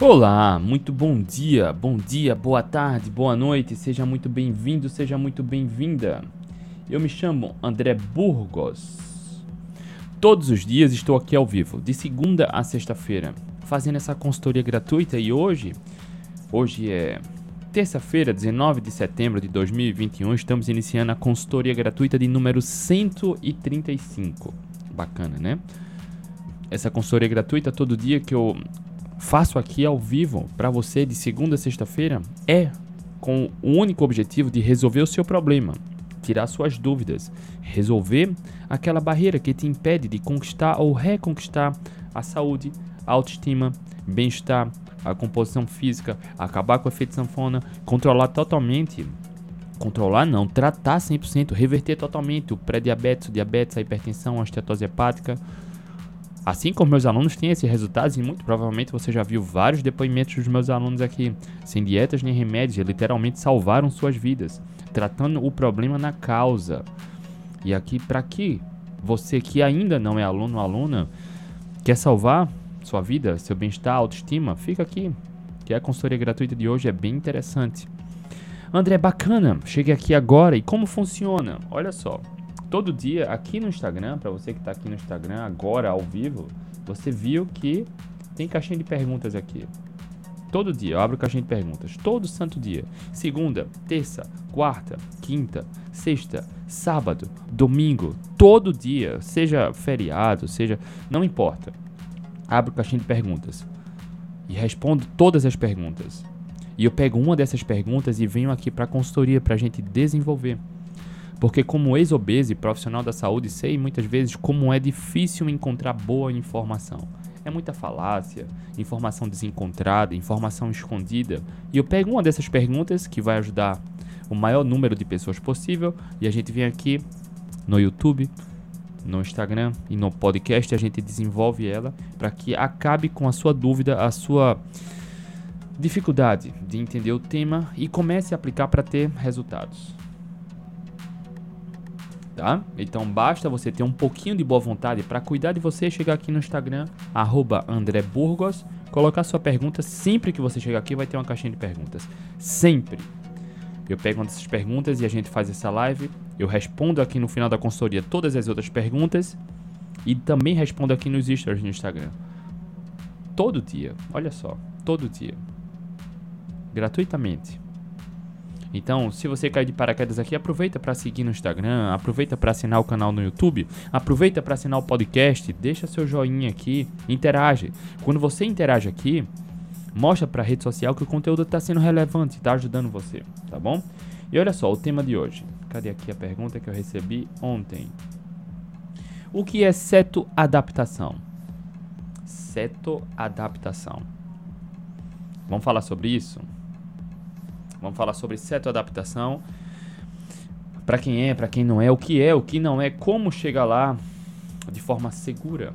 Olá, muito bom dia, bom dia, boa tarde, boa noite, seja muito bem-vindo, seja muito bem-vinda. Eu me chamo André Burgos. Todos os dias estou aqui ao vivo, de segunda a sexta-feira, fazendo essa consultoria gratuita e hoje, hoje é terça-feira, 19 de setembro de 2021, estamos iniciando a consultoria gratuita de número 135. Bacana, né? Essa consultoria gratuita todo dia que eu faço aqui ao vivo para você de segunda a sexta-feira é com o único objetivo de resolver o seu problema, tirar suas dúvidas, resolver aquela barreira que te impede de conquistar ou reconquistar a saúde, a autoestima, bem-estar, a composição física, acabar com o efeito sanfona, controlar totalmente controlar não, tratar 100%, reverter totalmente o pré-diabetes, o diabetes, a hipertensão, a esteatose hepática, Assim como meus alunos têm esses resultados, e muito provavelmente você já viu vários depoimentos dos meus alunos aqui, sem dietas nem remédios, literalmente salvaram suas vidas, tratando o problema na causa. E aqui, para que você que ainda não é aluno ou aluna, quer salvar sua vida, seu bem-estar, autoestima, fica aqui, que a consultoria gratuita de hoje é bem interessante. André, bacana, cheguei aqui agora e como funciona? Olha só, todo dia aqui no Instagram, para você que está aqui no Instagram agora ao vivo, você viu que tem caixinha de perguntas aqui. Todo dia eu abro caixinha de perguntas, todo santo dia. Segunda, terça, quarta, quinta, sexta, sábado, domingo, todo dia, seja feriado, seja, não importa. Abro caixinha de perguntas e respondo todas as perguntas. E eu pego uma dessas perguntas e venho aqui para a consultoria para a gente desenvolver. Porque como ex-obeso e profissional da saúde, sei muitas vezes como é difícil encontrar boa informação. É muita falácia, informação desencontrada, informação escondida. E eu pego uma dessas perguntas que vai ajudar o maior número de pessoas possível e a gente vem aqui no YouTube, no Instagram e no podcast a gente desenvolve ela para que acabe com a sua dúvida, a sua dificuldade de entender o tema e comece a aplicar para ter resultados tá? Então basta você ter um pouquinho de boa vontade para cuidar de você, chegar aqui no Instagram, arroba André Burgos, colocar sua pergunta, sempre que você chegar aqui vai ter uma caixinha de perguntas, sempre. Eu pego uma dessas perguntas e a gente faz essa live, eu respondo aqui no final da consultoria todas as outras perguntas e também respondo aqui nos stories no Instagram. Todo dia, olha só, todo dia. Gratuitamente. Então, se você cair de paraquedas aqui, aproveita para seguir no Instagram, aproveita para assinar o canal no YouTube, aproveita para assinar o podcast, deixa seu joinha aqui, interage. Quando você interage aqui, mostra para a rede social que o conteúdo está sendo relevante, está ajudando você, tá bom? E olha só, o tema de hoje. Cadê aqui a pergunta que eu recebi ontem? O que é cetoadaptação? Cetoadaptação. Vamos falar sobre isso? Vamos falar sobre cetoadaptação. Para quem é, para quem não é, o que é, o que não é, como chegar lá de forma segura.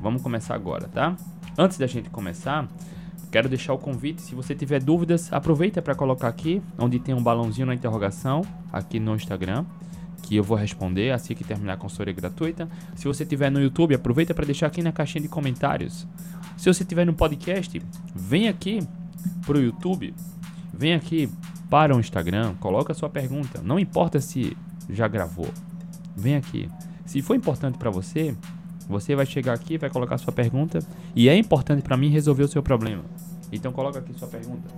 Vamos começar agora, tá? Antes da gente começar, quero deixar o convite. Se você tiver dúvidas, aproveita para colocar aqui, onde tem um balãozinho na interrogação, aqui no Instagram, que eu vou responder assim que terminar a consultoria gratuita. Se você tiver no YouTube, aproveita para deixar aqui na caixinha de comentários. Se você tiver no podcast, vem aqui pro YouTube, Vem aqui para o Instagram, coloca a sua pergunta. Não importa se já gravou. Vem aqui. Se for importante para você, você vai chegar aqui, vai colocar a sua pergunta e é importante para mim resolver o seu problema. Então coloca aqui sua pergunta.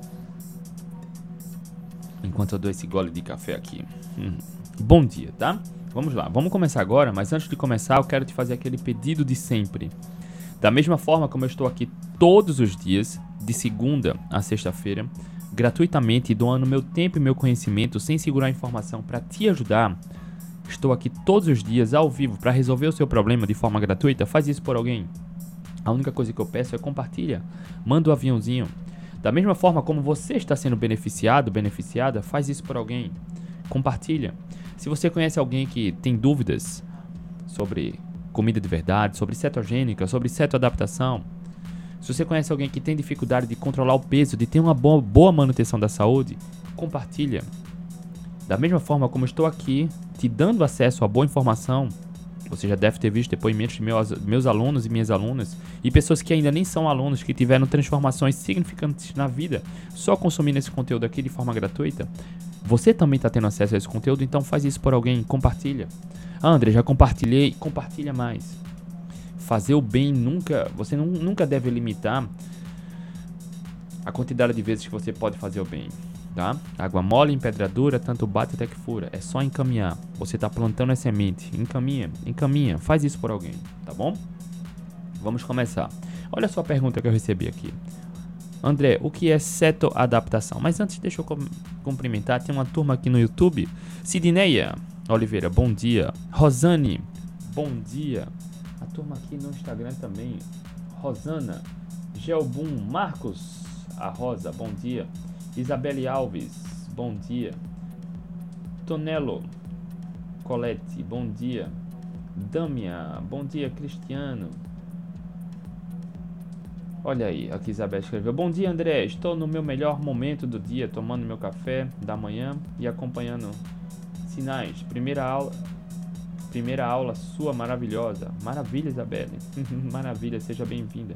Enquanto eu dou esse gole de café aqui. Hum. Bom dia, tá? Vamos lá, vamos começar agora, mas antes de começar, eu quero te fazer aquele pedido de sempre. Da mesma forma como eu estou aqui todos os dias, de segunda a sexta-feira, gratuitamente doando meu tempo e meu conhecimento sem segurar informação para te ajudar. Estou aqui todos os dias ao vivo para resolver o seu problema de forma gratuita. Faz isso por alguém. A única coisa que eu peço é compartilha, manda o um aviãozinho. Da mesma forma como você está sendo beneficiado, beneficiada, faz isso por alguém. Compartilha. Se você conhece alguém que tem dúvidas sobre comida de verdade, sobre cetogênica, sobre cetoadaptação, se você conhece alguém que tem dificuldade de controlar o peso, de ter uma boa manutenção da saúde, compartilha. Da mesma forma como estou aqui te dando acesso a boa informação, Você já deve ter visto depoimentos de meus, meus alunos e minhas alunas e pessoas que ainda nem são alunos, que tiveram transformações significantes na vida só consumindo esse conteúdo aqui de forma gratuita. Você também está tendo acesso a esse conteúdo, então faz isso por alguém, compartilha. André, já compartilhei, compartilha mais. Fazer o bem nunca, você nunca deve limitar a quantidade de vezes que você pode fazer o bem tá? Água mole, empedradura, tanto bate até que fura. É só encaminhar. Você está plantando a semente. Encaminha, encaminha. Faz isso por alguém, tá bom? Vamos começar. Olha só a pergunta que eu recebi aqui. André, o que é adaptação? Mas antes, deixa eu cumprimentar. Tem uma turma aqui no YouTube. Sidneia Oliveira, bom dia. Rosane, bom dia. Turma aqui no Instagram também. Rosana, Gelbum, Marcos, a Rosa, bom dia. Isabelle Alves, bom dia. Tonelo Colette, bom dia. Damia, bom dia, Cristiano. Olha aí, aqui Isabel escreveu: Bom dia, André. Estou no meu melhor momento do dia, tomando meu café da manhã e acompanhando sinais. Primeira aula, primeira aula sua maravilhosa. Maravilha, Isabelle. Maravilha, seja bem-vinda.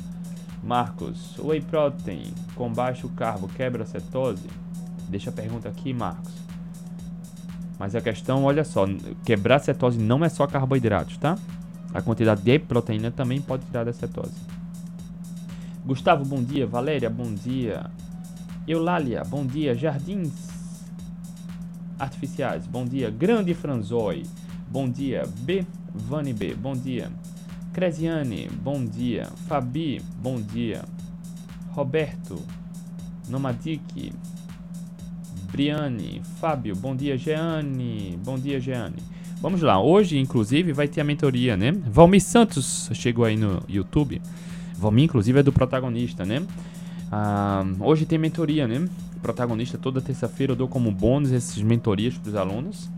Marcos, whey protein com baixo carbo quebra cetose? Deixa a pergunta aqui, Marcos. Mas a questão, olha só, quebrar cetose não é só carboidratos, tá? A quantidade de proteína também pode tirar da cetose. Gustavo, bom dia. Valéria, bom dia. Eulália, bom dia. Jardins Artificiais, bom dia. Grande Franzoi, bom dia. B, Vani B, bom dia. Cresiane, bom dia. Fabi, bom dia. Roberto, Nomadic, Briane, Fábio, bom dia. Jeane, bom dia, Jeane. Vamos lá, hoje, inclusive, vai ter a mentoria, né? Valmir Santos chegou aí no YouTube. Valmir, inclusive, é do protagonista, né? Ah, hoje tem mentoria, né? Protagonista toda terça-feira eu dou como bônus essas mentorias para os alunos.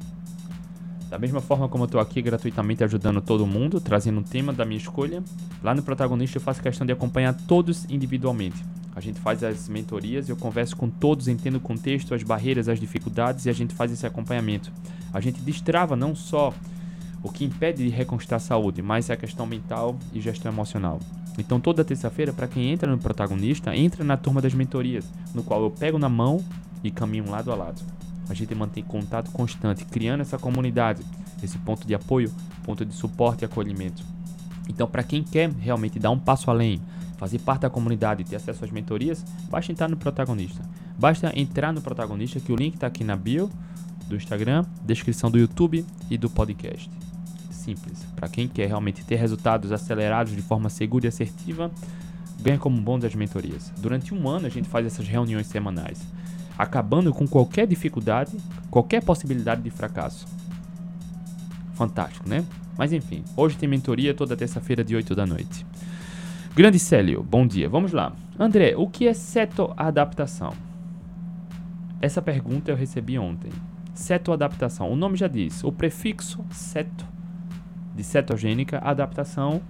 Da mesma forma como eu estou aqui gratuitamente ajudando todo mundo, trazendo um tema da minha escolha, lá no protagonista eu faço questão de acompanhar todos individualmente. A gente faz as mentorias, eu converso com todos, entendo o contexto, as barreiras, as dificuldades e a gente faz esse acompanhamento. A gente destrava não só o que impede de reconquistar a saúde, mas a questão mental e gestão emocional. Então toda terça-feira, para quem entra no protagonista, entra na turma das mentorias, no qual eu pego na mão e caminho lado a lado a gente mantém contato constante, criando essa comunidade, esse ponto de apoio, ponto de suporte e acolhimento. Então, para quem quer realmente dar um passo além, fazer parte da comunidade e ter acesso às mentorias, basta entrar no protagonista. Basta entrar no protagonista, que o link está aqui na bio do Instagram, descrição do YouTube e do podcast. Simples. Para quem quer realmente ter resultados acelerados de forma segura e assertiva, ganha como bom das mentorias. Durante um ano a gente faz essas reuniões semanais acabando com qualquer dificuldade, qualquer possibilidade de fracasso. Fantástico, né? Mas enfim, hoje tem mentoria toda terça-feira de 8 da noite. Grande Célio, bom dia. Vamos lá. André, o que é cetoadaptação? Essa pergunta eu recebi ontem. Cetoadaptação. O nome já diz. O prefixo ceto, de cetogênica, adaptação,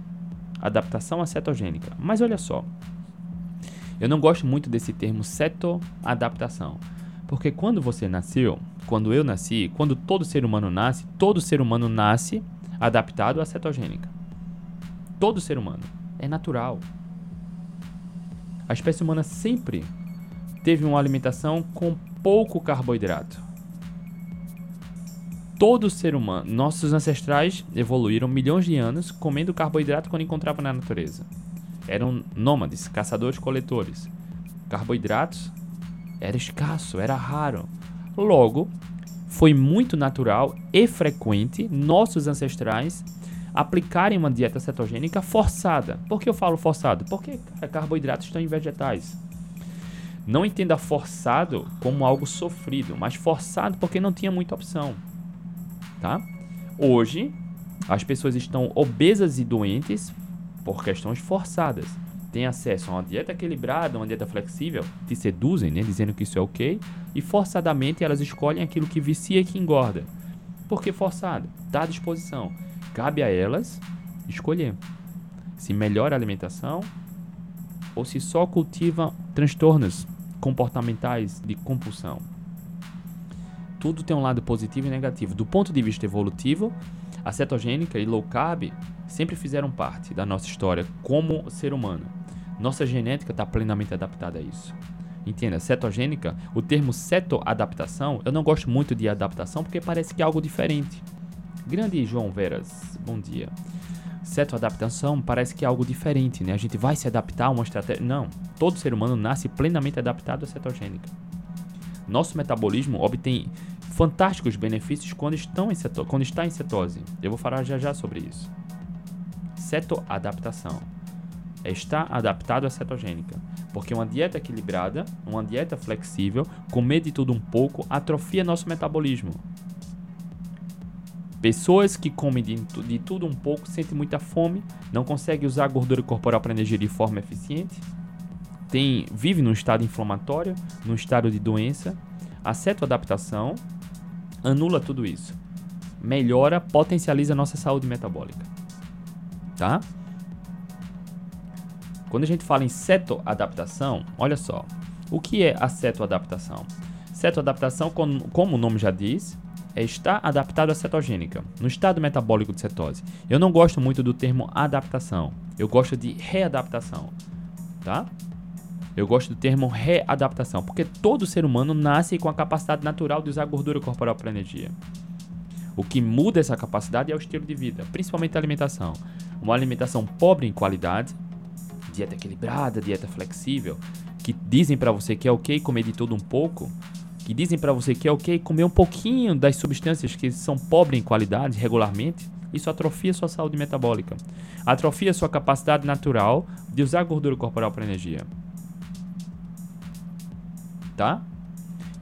adaptação a cetogênica. Mas olha só, eu não gosto muito desse termo cetoadaptação, porque quando você nasceu, quando eu nasci, quando todo ser humano nasce, todo ser humano nasce adaptado à cetogênica. Todo ser humano. É natural. A espécie humana sempre teve uma alimentação com pouco carboidrato. Todo ser humano, nossos ancestrais evoluíram milhões de anos comendo carboidrato quando encontravam na natureza eram nômades, caçadores-coletores. Carboidratos era escasso, era raro. Logo, foi muito natural e frequente nossos ancestrais aplicarem uma dieta cetogênica forçada. Por que eu falo forçado? Porque carboidratos estão em vegetais. Não entenda forçado como algo sofrido, mas forçado porque não tinha muita opção. Tá? Hoje, as pessoas estão obesas e doentes por questões forçadas. Tem acesso a uma dieta equilibrada, uma dieta flexível, te seduzem, né, dizendo que isso é ok, e forçadamente elas escolhem aquilo que vicia e que engorda. Por que forçado? Está à disposição. Cabe a elas escolher se melhora a alimentação ou se só cultiva transtornos comportamentais de compulsão. Tudo tem um lado positivo e negativo. Do ponto de vista evolutivo, A cetogênica e low carb sempre fizeram parte da nossa história como ser humano. Nossa genética está plenamente adaptada a isso. Entenda, cetogênica, o termo cetoadaptação, eu não gosto muito de adaptação porque parece que é algo diferente. Grande João Veras, bom dia. Cetoadaptação parece que é algo diferente, né? A gente vai se adaptar a uma estratégia. Não, todo ser humano nasce plenamente adaptado à cetogênica. Nosso metabolismo obtém fantásticos benefícios quando, estão em ceto, quando está em cetose. Eu vou falar já já sobre isso. Cetoadaptação estar adaptado à cetogênica. Porque uma dieta equilibrada, uma dieta flexível, comer de tudo um pouco, atrofia nosso metabolismo. Pessoas que comem de, de tudo um pouco sentem muita fome, não conseguem usar a gordura corporal para energia de forma eficiente, tem, vive num estado inflamatório, num estado de doença. A cetoadaptação anula tudo isso. Melhora, potencializa a nossa saúde metabólica. Tá? Quando a gente fala em cetoadaptação, olha só. O que é a cetoadaptação? Cetoadaptação, como o nome já diz, é estar adaptado à cetogênica, no estado metabólico de cetose. Eu não gosto muito do termo adaptação. Eu gosto de readaptação, tá? Eu gosto do termo readaptação, porque todo ser humano nasce com a capacidade natural de usar gordura corporal para energia. O que muda essa capacidade é o estilo de vida, principalmente a alimentação. Uma alimentação pobre em qualidade, dieta equilibrada, dieta flexível, que dizem para você que é ok comer de tudo um pouco, que dizem para você que é ok comer um pouquinho das substâncias que são pobres em qualidade regularmente, isso atrofia sua saúde metabólica, atrofia sua capacidade natural de usar gordura corporal para energia tá?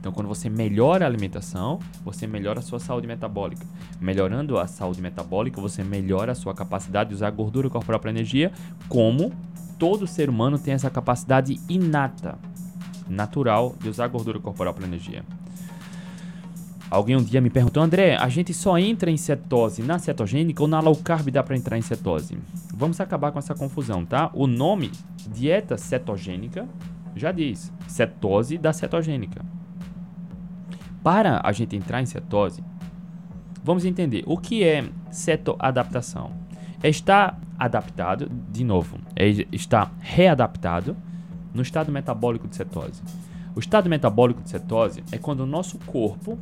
Então, quando você melhora a alimentação, você melhora a sua saúde metabólica. Melhorando a saúde metabólica, você melhora a sua capacidade de usar gordura corporal para energia, como todo ser humano tem essa capacidade inata, natural, de usar gordura corporal para energia. Alguém um dia me perguntou, André, a gente só entra em cetose na cetogênica ou na low carb dá para entrar em cetose? Vamos acabar com essa confusão, tá? O nome dieta cetogênica já diz, cetose da cetogênica. Para a gente entrar em cetose, vamos entender o que é cetoadaptação. É estar adaptado, de novo, é estar readaptado no estado metabólico de cetose. O estado metabólico de cetose é quando o nosso corpo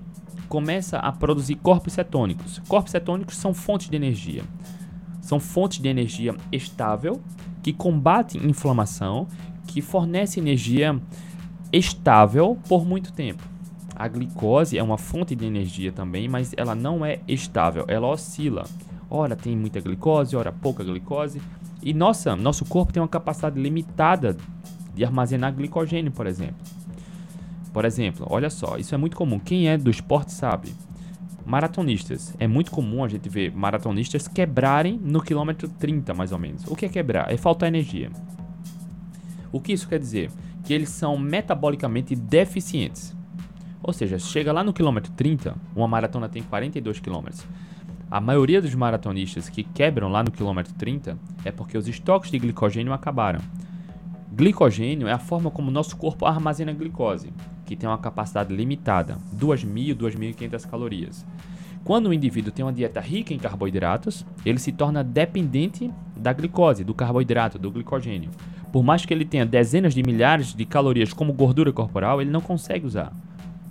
começa a produzir corpos cetônicos. Corpos cetônicos são fontes de energia. São fontes de energia estável que combate inflamação que fornece energia estável por muito tempo. A glicose é uma fonte de energia também, mas ela não é estável, ela oscila. Ora tem muita glicose, ora pouca glicose. E nossa, nosso corpo tem uma capacidade limitada de armazenar glicogênio, por exemplo. Por exemplo, olha só, isso é muito comum. Quem é do esporte sabe. Maratonistas. É muito comum a gente ver maratonistas quebrarem no quilômetro 30, mais ou menos. O que é quebrar? É faltar energia. O que isso quer dizer? Que eles são metabolicamente deficientes. Ou seja, chega lá no quilômetro 30, uma maratona tem 42 quilômetros. A maioria dos maratonistas que quebram lá no quilômetro 30 é porque os estoques de glicogênio acabaram. Glicogênio é a forma como o nosso corpo armazena glicose, que tem uma capacidade limitada, 2.000, 2.500 calorias. Quando o indivíduo tem uma dieta rica em carboidratos, ele se torna dependente da glicose, do carboidrato, do glicogênio. Por mais que ele tenha dezenas de milhares de calorias como gordura corporal, ele não consegue usar.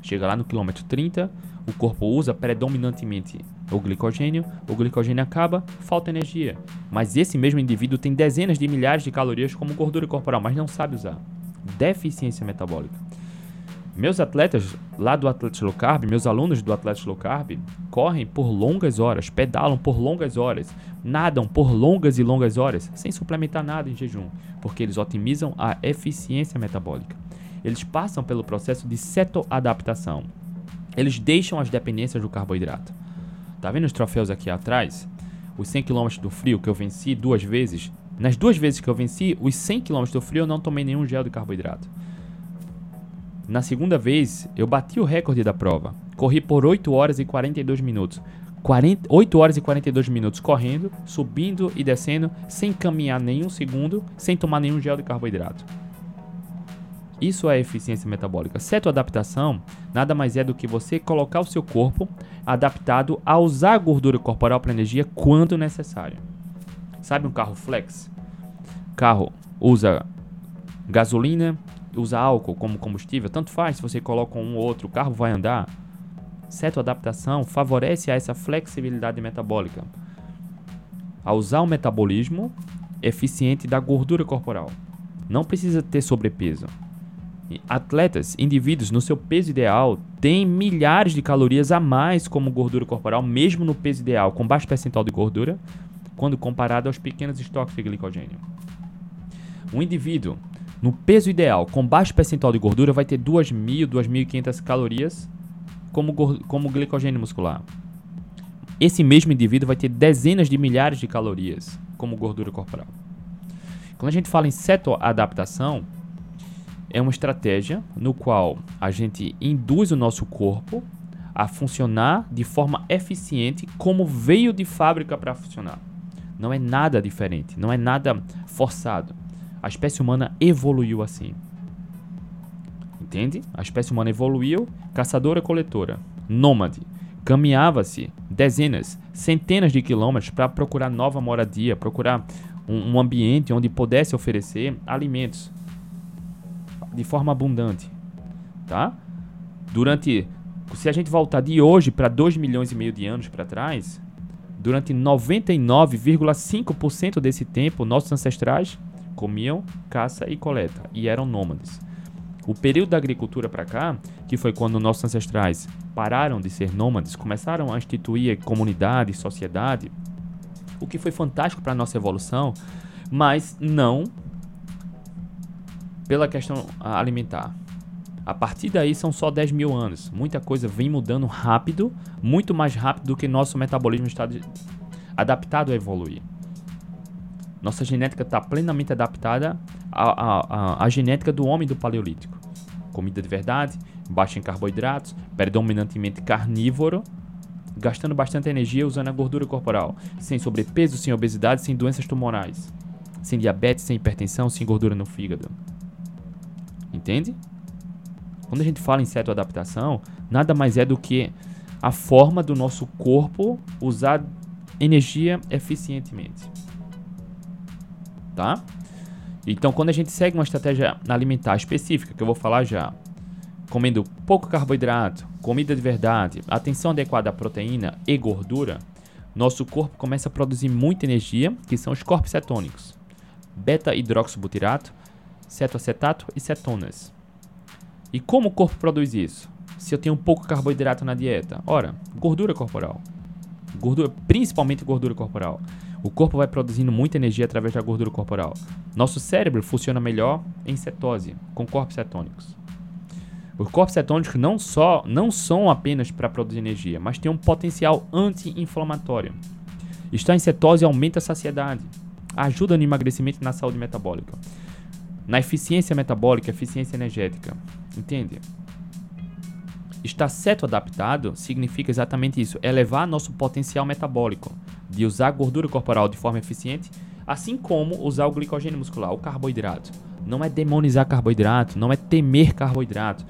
Chega lá no quilômetro 30, o corpo usa predominantemente o glicogênio, o glicogênio acaba, falta energia. Mas esse mesmo indivíduo tem dezenas de milhares de calorias como gordura corporal, mas não sabe usar. Deficiência metabólica. Meus atletas lá do Atlético Low Carb, meus alunos do Atlético Low Carb, correm por longas horas, pedalam por longas horas, nadam por longas e longas horas, sem suplementar nada em jejum, porque eles otimizam a eficiência metabólica. Eles passam pelo processo de cetoadaptação. Eles deixam as dependências do carboidrato. Tá vendo os troféus aqui atrás? Os 100 km do frio que eu venci duas vezes. Nas duas vezes que eu venci, os 100 km do frio eu não tomei nenhum gel de carboidrato. Na segunda vez, eu bati o recorde da prova. Corri por 8 horas e 42 minutos. 40, 8 horas e 42 minutos correndo, subindo e descendo, sem caminhar nenhum segundo, sem tomar nenhum gel de carboidrato. Isso é eficiência metabólica. Cetoadaptação nada mais é do que você colocar o seu corpo adaptado a usar a gordura corporal para energia quando necessário. Sabe um carro flex? Carro usa gasolina, usa álcool como combustível, tanto faz se você coloca um ou outro, o carro vai andar. Cetoadaptação favorece a essa flexibilidade metabólica. A usar o metabolismo eficiente da gordura corporal. Não precisa ter sobrepeso. Atletas, indivíduos no seu peso ideal têm milhares de calorias a mais como gordura corporal, mesmo no peso ideal, com baixo percentual de gordura, quando comparado aos pequenos estoques de glicogênio. Um indivíduo no peso ideal, com baixo percentual de gordura, vai ter 2.000, 2.500 calorias como, como glicogênio muscular. Esse mesmo indivíduo vai ter dezenas de milhares de calorias como gordura corporal. Quando a gente fala em cetoadaptação, é uma estratégia no qual a gente induz o nosso corpo a funcionar de forma eficiente como veio de fábrica para funcionar. Não é nada diferente, não é nada forçado. A espécie humana evoluiu assim. Entende? A espécie humana evoluiu caçadora-coletora, nômade. Caminhava-se dezenas, centenas de quilômetros para procurar nova moradia, procurar um, um ambiente onde pudesse oferecer alimentos de forma abundante, tá? Durante, se a gente voltar de hoje para 2 milhões e meio de anos para trás, durante 99,5% desse tempo, nossos ancestrais comiam caça e coleta e eram nômades. O período da agricultura para cá, que foi quando nossos ancestrais pararam de ser nômades, começaram a instituir comunidade, sociedade, o que foi fantástico para a nossa evolução, mas não pela questão alimentar. A partir daí são só 10 mil anos. Muita coisa vem mudando rápido, muito mais rápido do que nosso metabolismo está adaptado a evoluir. Nossa genética está plenamente adaptada à, à, à, genética do homem do Paleolítico. Comida de verdade, baixa em carboidratos, predominantemente carnívoro, gastando bastante energia usando a gordura corporal, sem sobrepeso, sem obesidade, sem doenças tumorais, sem diabetes, sem hipertensão, sem gordura no fígado. Entende? Quando a gente fala em cetoadaptação, nada mais é do que a forma do nosso corpo usar energia eficientemente. Tá? Então, quando a gente segue uma estratégia alimentar específica, que eu vou falar já, comendo pouco carboidrato, comida de verdade, atenção adequada à proteína e gordura, nosso corpo começa a produzir muita energia, que são os corpos cetônicos, beta-hidroxibutirato, cetoacetato e cetonas. E como o corpo produz isso? Se eu tenho pouco carboidrato na dieta? Ora, gordura corporal. Gordura, principalmente gordura corporal. O corpo vai produzindo muita energia através da gordura corporal. Nosso cérebro funciona melhor em cetose, com corpos cetônicos. Os corpos cetônicos não só não são apenas para produzir energia, mas têm um potencial anti-inflamatório. Estar em cetose aumenta a saciedade, ajuda no emagrecimento e na saúde metabólica. Na eficiência metabólica, eficiência energética. Entende? Estar ceto-adaptado significa exatamente isso: elevar nosso potencial metabólico, de usar gordura corporal de forma eficiente, assim como usar o glicogênio muscular, o carboidrato. Não é demonizar carboidrato, não é temer carboidrato.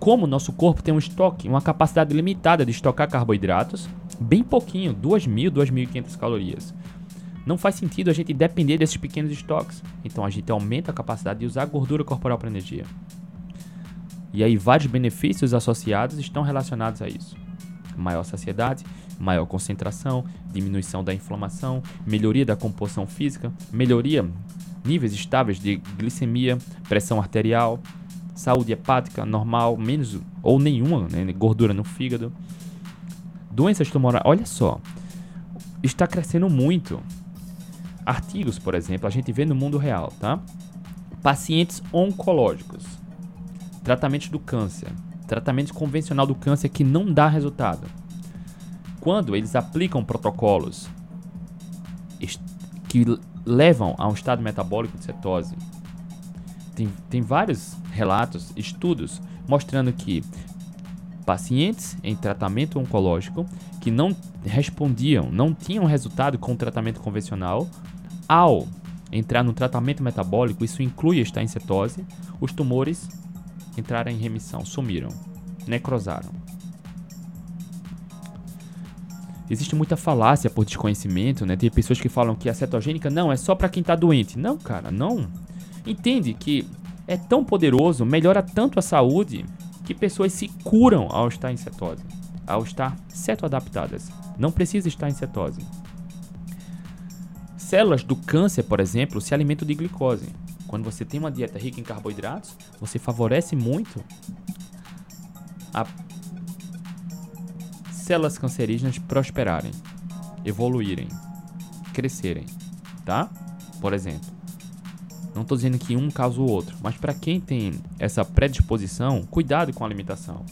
Como nosso corpo tem um estoque, uma capacidade limitada de estocar carboidratos, bem pouquinho, 2.000, 2.500 calorias. Não faz sentido a gente depender desses pequenos estoques. Então a gente aumenta a capacidade de usar gordura corporal para energia. E aí vários benefícios associados estão relacionados a isso. Maior saciedade, maior concentração, diminuição da inflamação, melhoria da composição física, melhoria níveis estáveis de glicemia, pressão arterial, saúde hepática normal, menos ou nenhuma né, gordura no fígado. Doenças tumorais, olha só, está crescendo muito. Artigos, por exemplo, a gente vê no mundo real, tá? Pacientes oncológicos Tratamento do câncer. Tratamento convencional do câncer que não dá resultado. Quando eles aplicam protocolos que levam a um estado metabólico de cetose, tem, tem vários relatos, estudos, mostrando que pacientes em tratamento oncológico que não respondiam, não tinham resultado com o tratamento convencional, ao entrar no tratamento metabólico, isso inclui estar em cetose, os tumores entraram em remissão, sumiram, necrosaram. Existe muita falácia por desconhecimento, né? Tem pessoas que falam que a cetogênica não é só para quem está doente. Não, cara, não. Entende que é tão poderoso, melhora tanto a saúde, que pessoas se curam ao estar em cetose, ao estar cetoadaptadas. Não precisa estar em cetose. Células do câncer, por exemplo, se alimentam de glicose. Quando você tem uma dieta rica em carboidratos, você favorece muito a células cancerígenas prosperarem, evoluírem, crescerem, tá? Por exemplo. Não estou dizendo que um causa o outro, mas para quem tem essa predisposição, cuidado com a alimentação.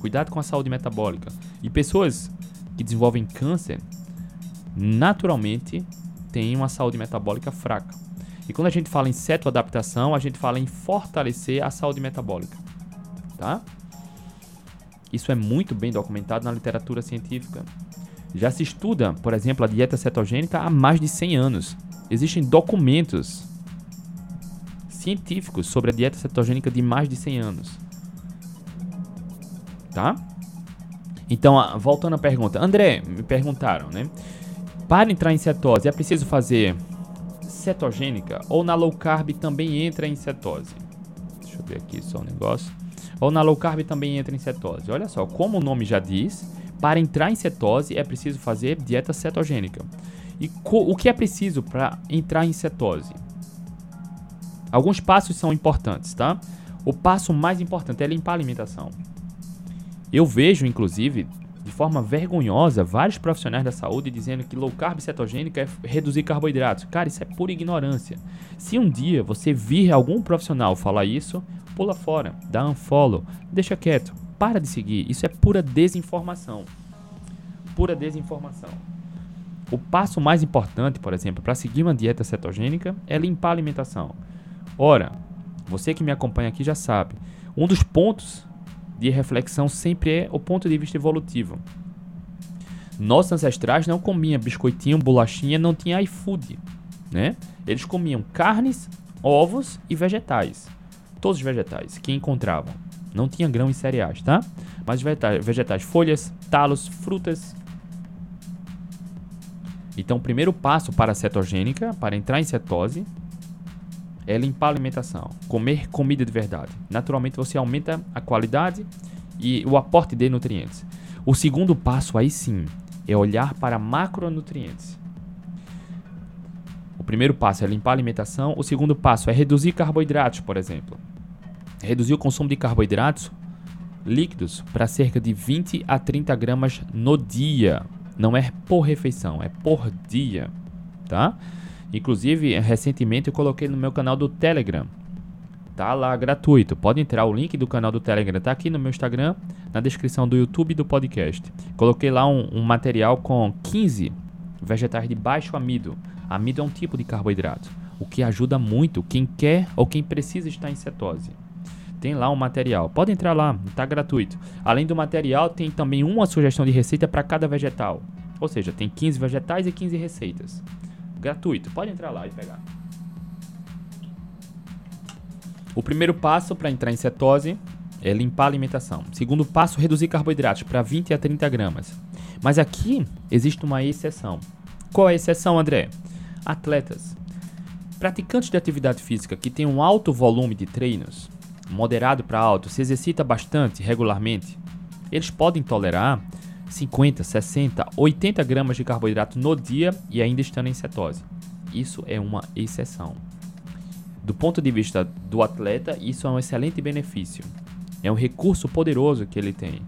Cuidado com a saúde metabólica. E pessoas que desenvolvem câncer, naturalmente, têm uma saúde metabólica fraca. E quando a gente fala em cetoadaptação, a gente fala em fortalecer a saúde metabólica, tá? Isso é muito bem documentado na literatura científica. Já se estuda, por exemplo, a dieta cetogênica há mais de 100 anos. Existem documentos científicos sobre a dieta cetogênica de mais de 100 anos. Tá? Então, voltando à pergunta. André, me perguntaram, né? Para entrar em cetose, é preciso fazer cetogênica ou na low carb também entra em cetose? Deixa eu ver aqui só um negócio. Ou na low carb também entra em cetose. Olha só, como o nome já diz, para entrar em cetose é preciso fazer dieta cetogênica. E o que é preciso para entrar em cetose? Alguns passos são importantes, tá? O passo mais importante é limpar a alimentação. Eu vejo, inclusive, de forma vergonhosa, vários profissionais da saúde dizendo que low carb cetogênica é reduzir carboidratos. Cara, isso é pura ignorância. Se um dia você vir algum profissional falar isso, pula fora, dá unfollow, deixa quieto, para de seguir. Isso é pura desinformação. Pura desinformação. O passo mais importante, por exemplo, para seguir uma dieta cetogênica é limpar a alimentação. Ora, você que me acompanha aqui já sabe, um dos pontos de reflexão sempre é o ponto de vista evolutivo. Nossos ancestrais não comiam biscoitinho, bolachinha, não tinha iFood, né? Eles comiam carnes, ovos e vegetais. Todos os vegetais que encontravam. Não tinha grão e cereais, tá? Mas vegetais, vegetais folhas, talos, frutas. Então, o primeiro passo para a cetogênica, para entrar em cetose, é limpar a alimentação, comer comida de verdade. Naturalmente você aumenta a qualidade e o aporte de nutrientes. O segundo passo aí sim é olhar para macronutrientes. O primeiro passo é limpar a alimentação, o segundo passo é reduzir carboidratos, por exemplo. Reduzir o consumo de carboidratos líquidos para cerca de 20 a 30 gramas no dia. Não é por refeição, é por dia, tá? Inclusive, recentemente eu coloquei no meu canal do Telegram. Tá lá gratuito. Pode entrar o link do canal do Telegram, tá aqui no meu Instagram, na descrição do YouTube do podcast. Coloquei lá um, um material com 15 vegetais de baixo amido. Amido é um tipo de carboidrato, o que ajuda muito quem quer ou quem precisa estar em cetose. Tem lá um material. Pode entrar lá, está gratuito. Além do material, tem também uma sugestão de receita para cada vegetal. Ou seja, tem 15 vegetais e 15 receitas. Gratuito, pode entrar lá e pegar. O primeiro passo para entrar em cetose é limpar a alimentação. Segundo passo, reduzir carboidratos para 20 a 30 gramas. Mas aqui existe uma exceção. Qual é a exceção, André? Atletas. Praticantes de atividade física que têm um alto volume de treinos, moderado para alto, se exercita bastante regularmente, eles podem tolerar 50, 60, 80 gramas de carboidrato no dia e ainda estando em cetose. Isso é uma exceção. Do ponto de vista do atleta, isso é um excelente benefício. É um recurso poderoso que ele tem.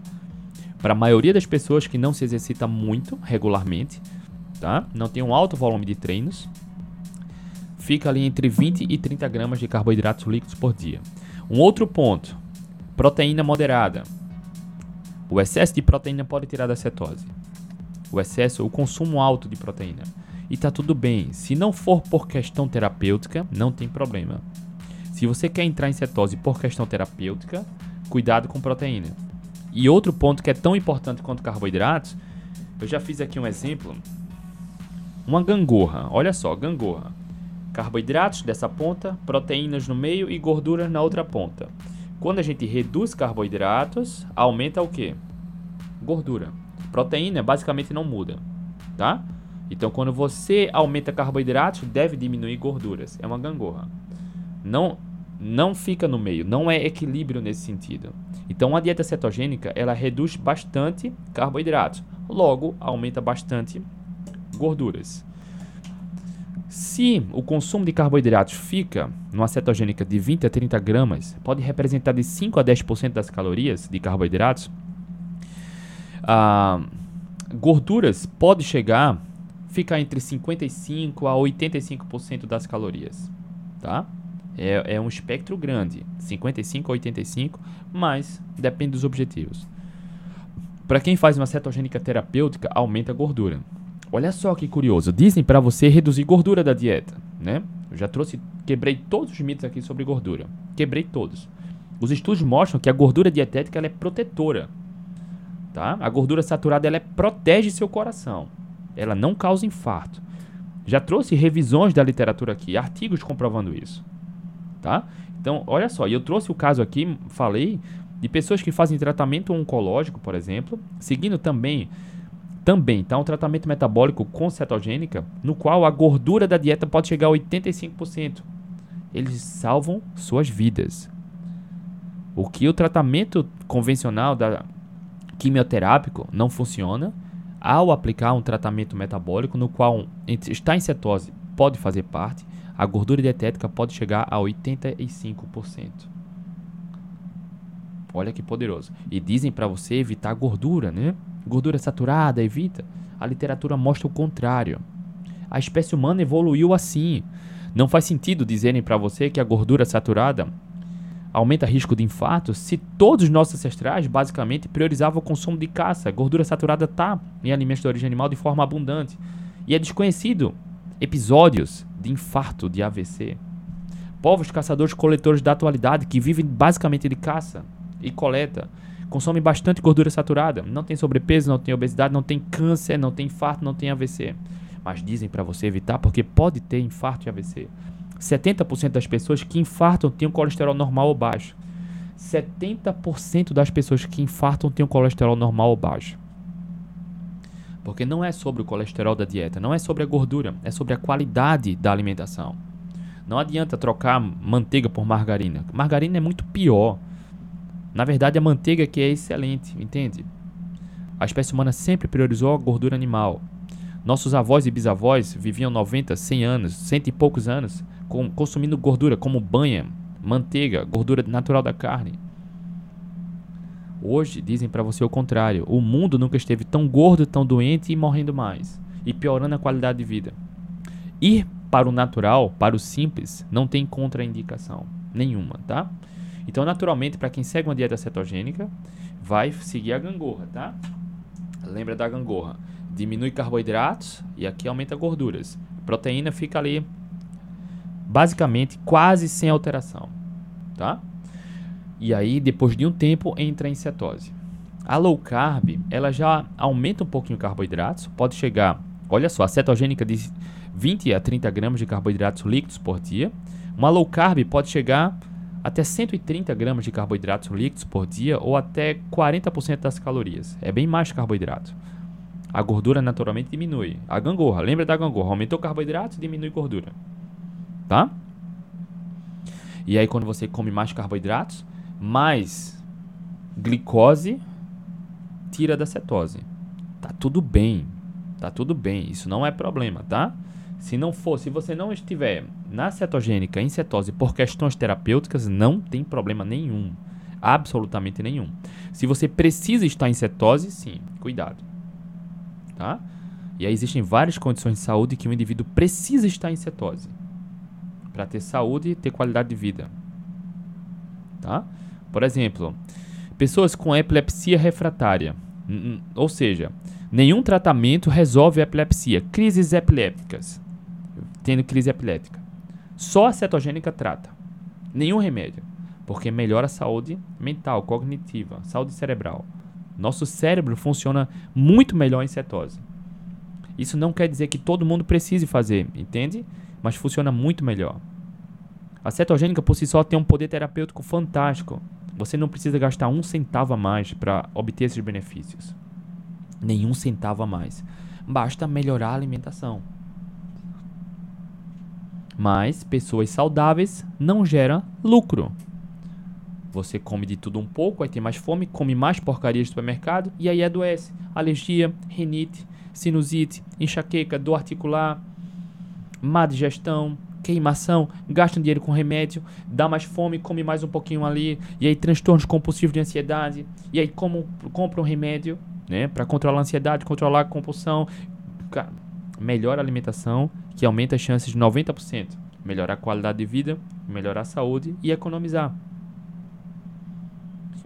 Para a maioria das pessoas que não se exercita muito regularmente, tá? não tem um alto volume de treinos, fica ali entre 20 e 30 gramas de carboidratos líquidos por dia. Um outro ponto: proteína moderada. O excesso de proteína pode tirar da cetose. O excesso, o consumo alto de proteína. E tá tudo bem. Se não for por questão terapêutica, não tem problema. Se você quer entrar em cetose por questão terapêutica, cuidado com proteína. E outro ponto que é tão importante quanto carboidratos, eu já fiz aqui um exemplo. Uma gangorra, olha só, gangorra. Carboidratos dessa ponta, proteínas no meio e gorduras na outra ponta. Quando a gente reduz carboidratos, aumenta o que? Gordura. Proteína basicamente não muda, tá? Então, quando você aumenta carboidratos, deve diminuir gorduras. É uma gangorra. Não, não fica no meio, não é equilíbrio nesse sentido. Então, a dieta cetogênica ela reduz bastante carboidratos, logo aumenta bastante gorduras. Se o consumo de carboidratos fica numa cetogênica de 20 a 30 gramas, pode representar de 5 a 10% das calorias de carboidratos. Ah, gorduras pode chegar fica entre 55 a 85% das calorias, tá? É, é um espectro grande, 55 a 85, mas depende dos objetivos. Para quem faz uma cetogênica terapêutica, aumenta a gordura. Olha só que curioso, dizem para você reduzir gordura da dieta, né? Eu já trouxe, quebrei todos os mitos aqui sobre gordura. Quebrei todos. Os estudos mostram que a gordura dietética é protetora, tá? A gordura saturada ela protege seu coração ela não causa infarto. Já trouxe revisões da literatura aqui, artigos comprovando isso. Tá? Então, olha só, e eu trouxe o caso aqui, falei, de pessoas que fazem tratamento oncológico, por exemplo, seguindo também também, tá? Um tratamento metabólico com cetogênica, no qual a gordura da dieta pode chegar a 85%. Eles salvam suas vidas. O que o tratamento convencional da quimioterápico não funciona, ao aplicar um tratamento metabólico no qual está em cetose pode fazer parte, a gordura dietética pode chegar a 85%. Olha que poderoso. E dizem para você evitar gordura, né? Gordura saturada, evita. A literatura mostra o contrário. A espécie humana evoluiu assim. Não faz sentido dizerem para você que a gordura saturada aumenta risco de infarto se todos os nossos ancestrais basicamente priorizavam o consumo de caça. A gordura saturada está em alimentos de origem animal de forma abundante. E é desconhecido episódios de infarto de AVC. Povos caçadores-coletores da atualidade que vivem basicamente de caça e coleta consomem bastante gordura saturada. Não tem sobrepeso, não tem obesidade, não tem câncer, não tem infarto, não tem AVC. Mas dizem para você evitar porque pode ter infarto e AVC. 70% das pessoas que infartam têm um colesterol normal ou baixo. 70% das pessoas que infartam têm um colesterol normal ou baixo. Porque não é sobre o colesterol da dieta, não é sobre a gordura, é sobre a qualidade da alimentação. Não adianta trocar manteiga por margarina. Margarina é muito pior. Na verdade, a manteiga que é excelente, entende? A espécie humana sempre priorizou a gordura animal. Nossos avós e bisavós viviam 90, 100 anos, cento e poucos anos, com, consumindo gordura como banha, manteiga, gordura natural da carne. Hoje dizem para você o contrário. O mundo nunca esteve tão gordo, tão doente e morrendo mais, e piorando a qualidade de vida. Ir para o natural, para o simples, não tem contraindicação nenhuma, tá? Então, naturalmente, para quem segue uma dieta cetogênica, vai seguir a gangorra, tá? Lembra da gangorra? Diminui carboidratos e aqui aumenta gorduras. Proteína fica ali basicamente quase sem alteração, tá? E aí, depois de um tempo, entra em cetose. A low carb, ela já aumenta um pouquinho carboidratos, pode chegar, olha só, a cetogênica de 20 a 30 gramas de carboidratos líquidos por dia. Uma low carb pode chegar até 130 gramas de carboidratos líquidos por dia ou até 40% das calorias. É bem mais carboidrato. A gordura naturalmente diminui. A gangorra, lembra da gangorra? Aumentou carboidratos, diminui gordura tá? E aí quando você come mais carboidratos, mais glicose tira da cetose. Tá tudo bem. Tá tudo bem, isso não é problema, tá? Se não for, se você não estiver na cetogênica em cetose por questões terapêuticas, não tem problema nenhum. Absolutamente nenhum. Se você precisa estar em cetose, sim, cuidado. Tá? E aí existem várias condições de saúde que o indivíduo precisa estar em cetose para ter saúde e ter qualidade de vida. Tá? Por exemplo, pessoas com epilepsia refratária, ou seja, nenhum tratamento resolve a epilepsia, crises epilépticas, tendo crise epilética. Só a cetogênica trata. Nenhum remédio, porque melhora a saúde mental, cognitiva, saúde cerebral. Nosso cérebro funciona muito melhor em cetose. Isso não quer dizer que todo mundo precise fazer, entende? mas funciona muito melhor. A cetogênica por si só tem um poder terapêutico fantástico. Você não precisa gastar um centavo a mais para obter esses benefícios. Nenhum centavo a mais. Basta melhorar a alimentação. Mas pessoas saudáveis não geram lucro. Você come de tudo um pouco, aí tem mais fome, come mais porcaria de supermercado e aí adoece. Alergia, rinite, sinusite, enxaqueca, dor articular, má digestão, queimação, gasta dinheiro com remédio, dá mais fome, come mais um pouquinho ali, e aí transtornos compulsivos de ansiedade, e aí como compra um remédio, né, para controlar a ansiedade, controlar a compulsão, melhora a alimentação, que aumenta as chances de 90%, melhorar a qualidade de vida, melhorar a saúde e economizar.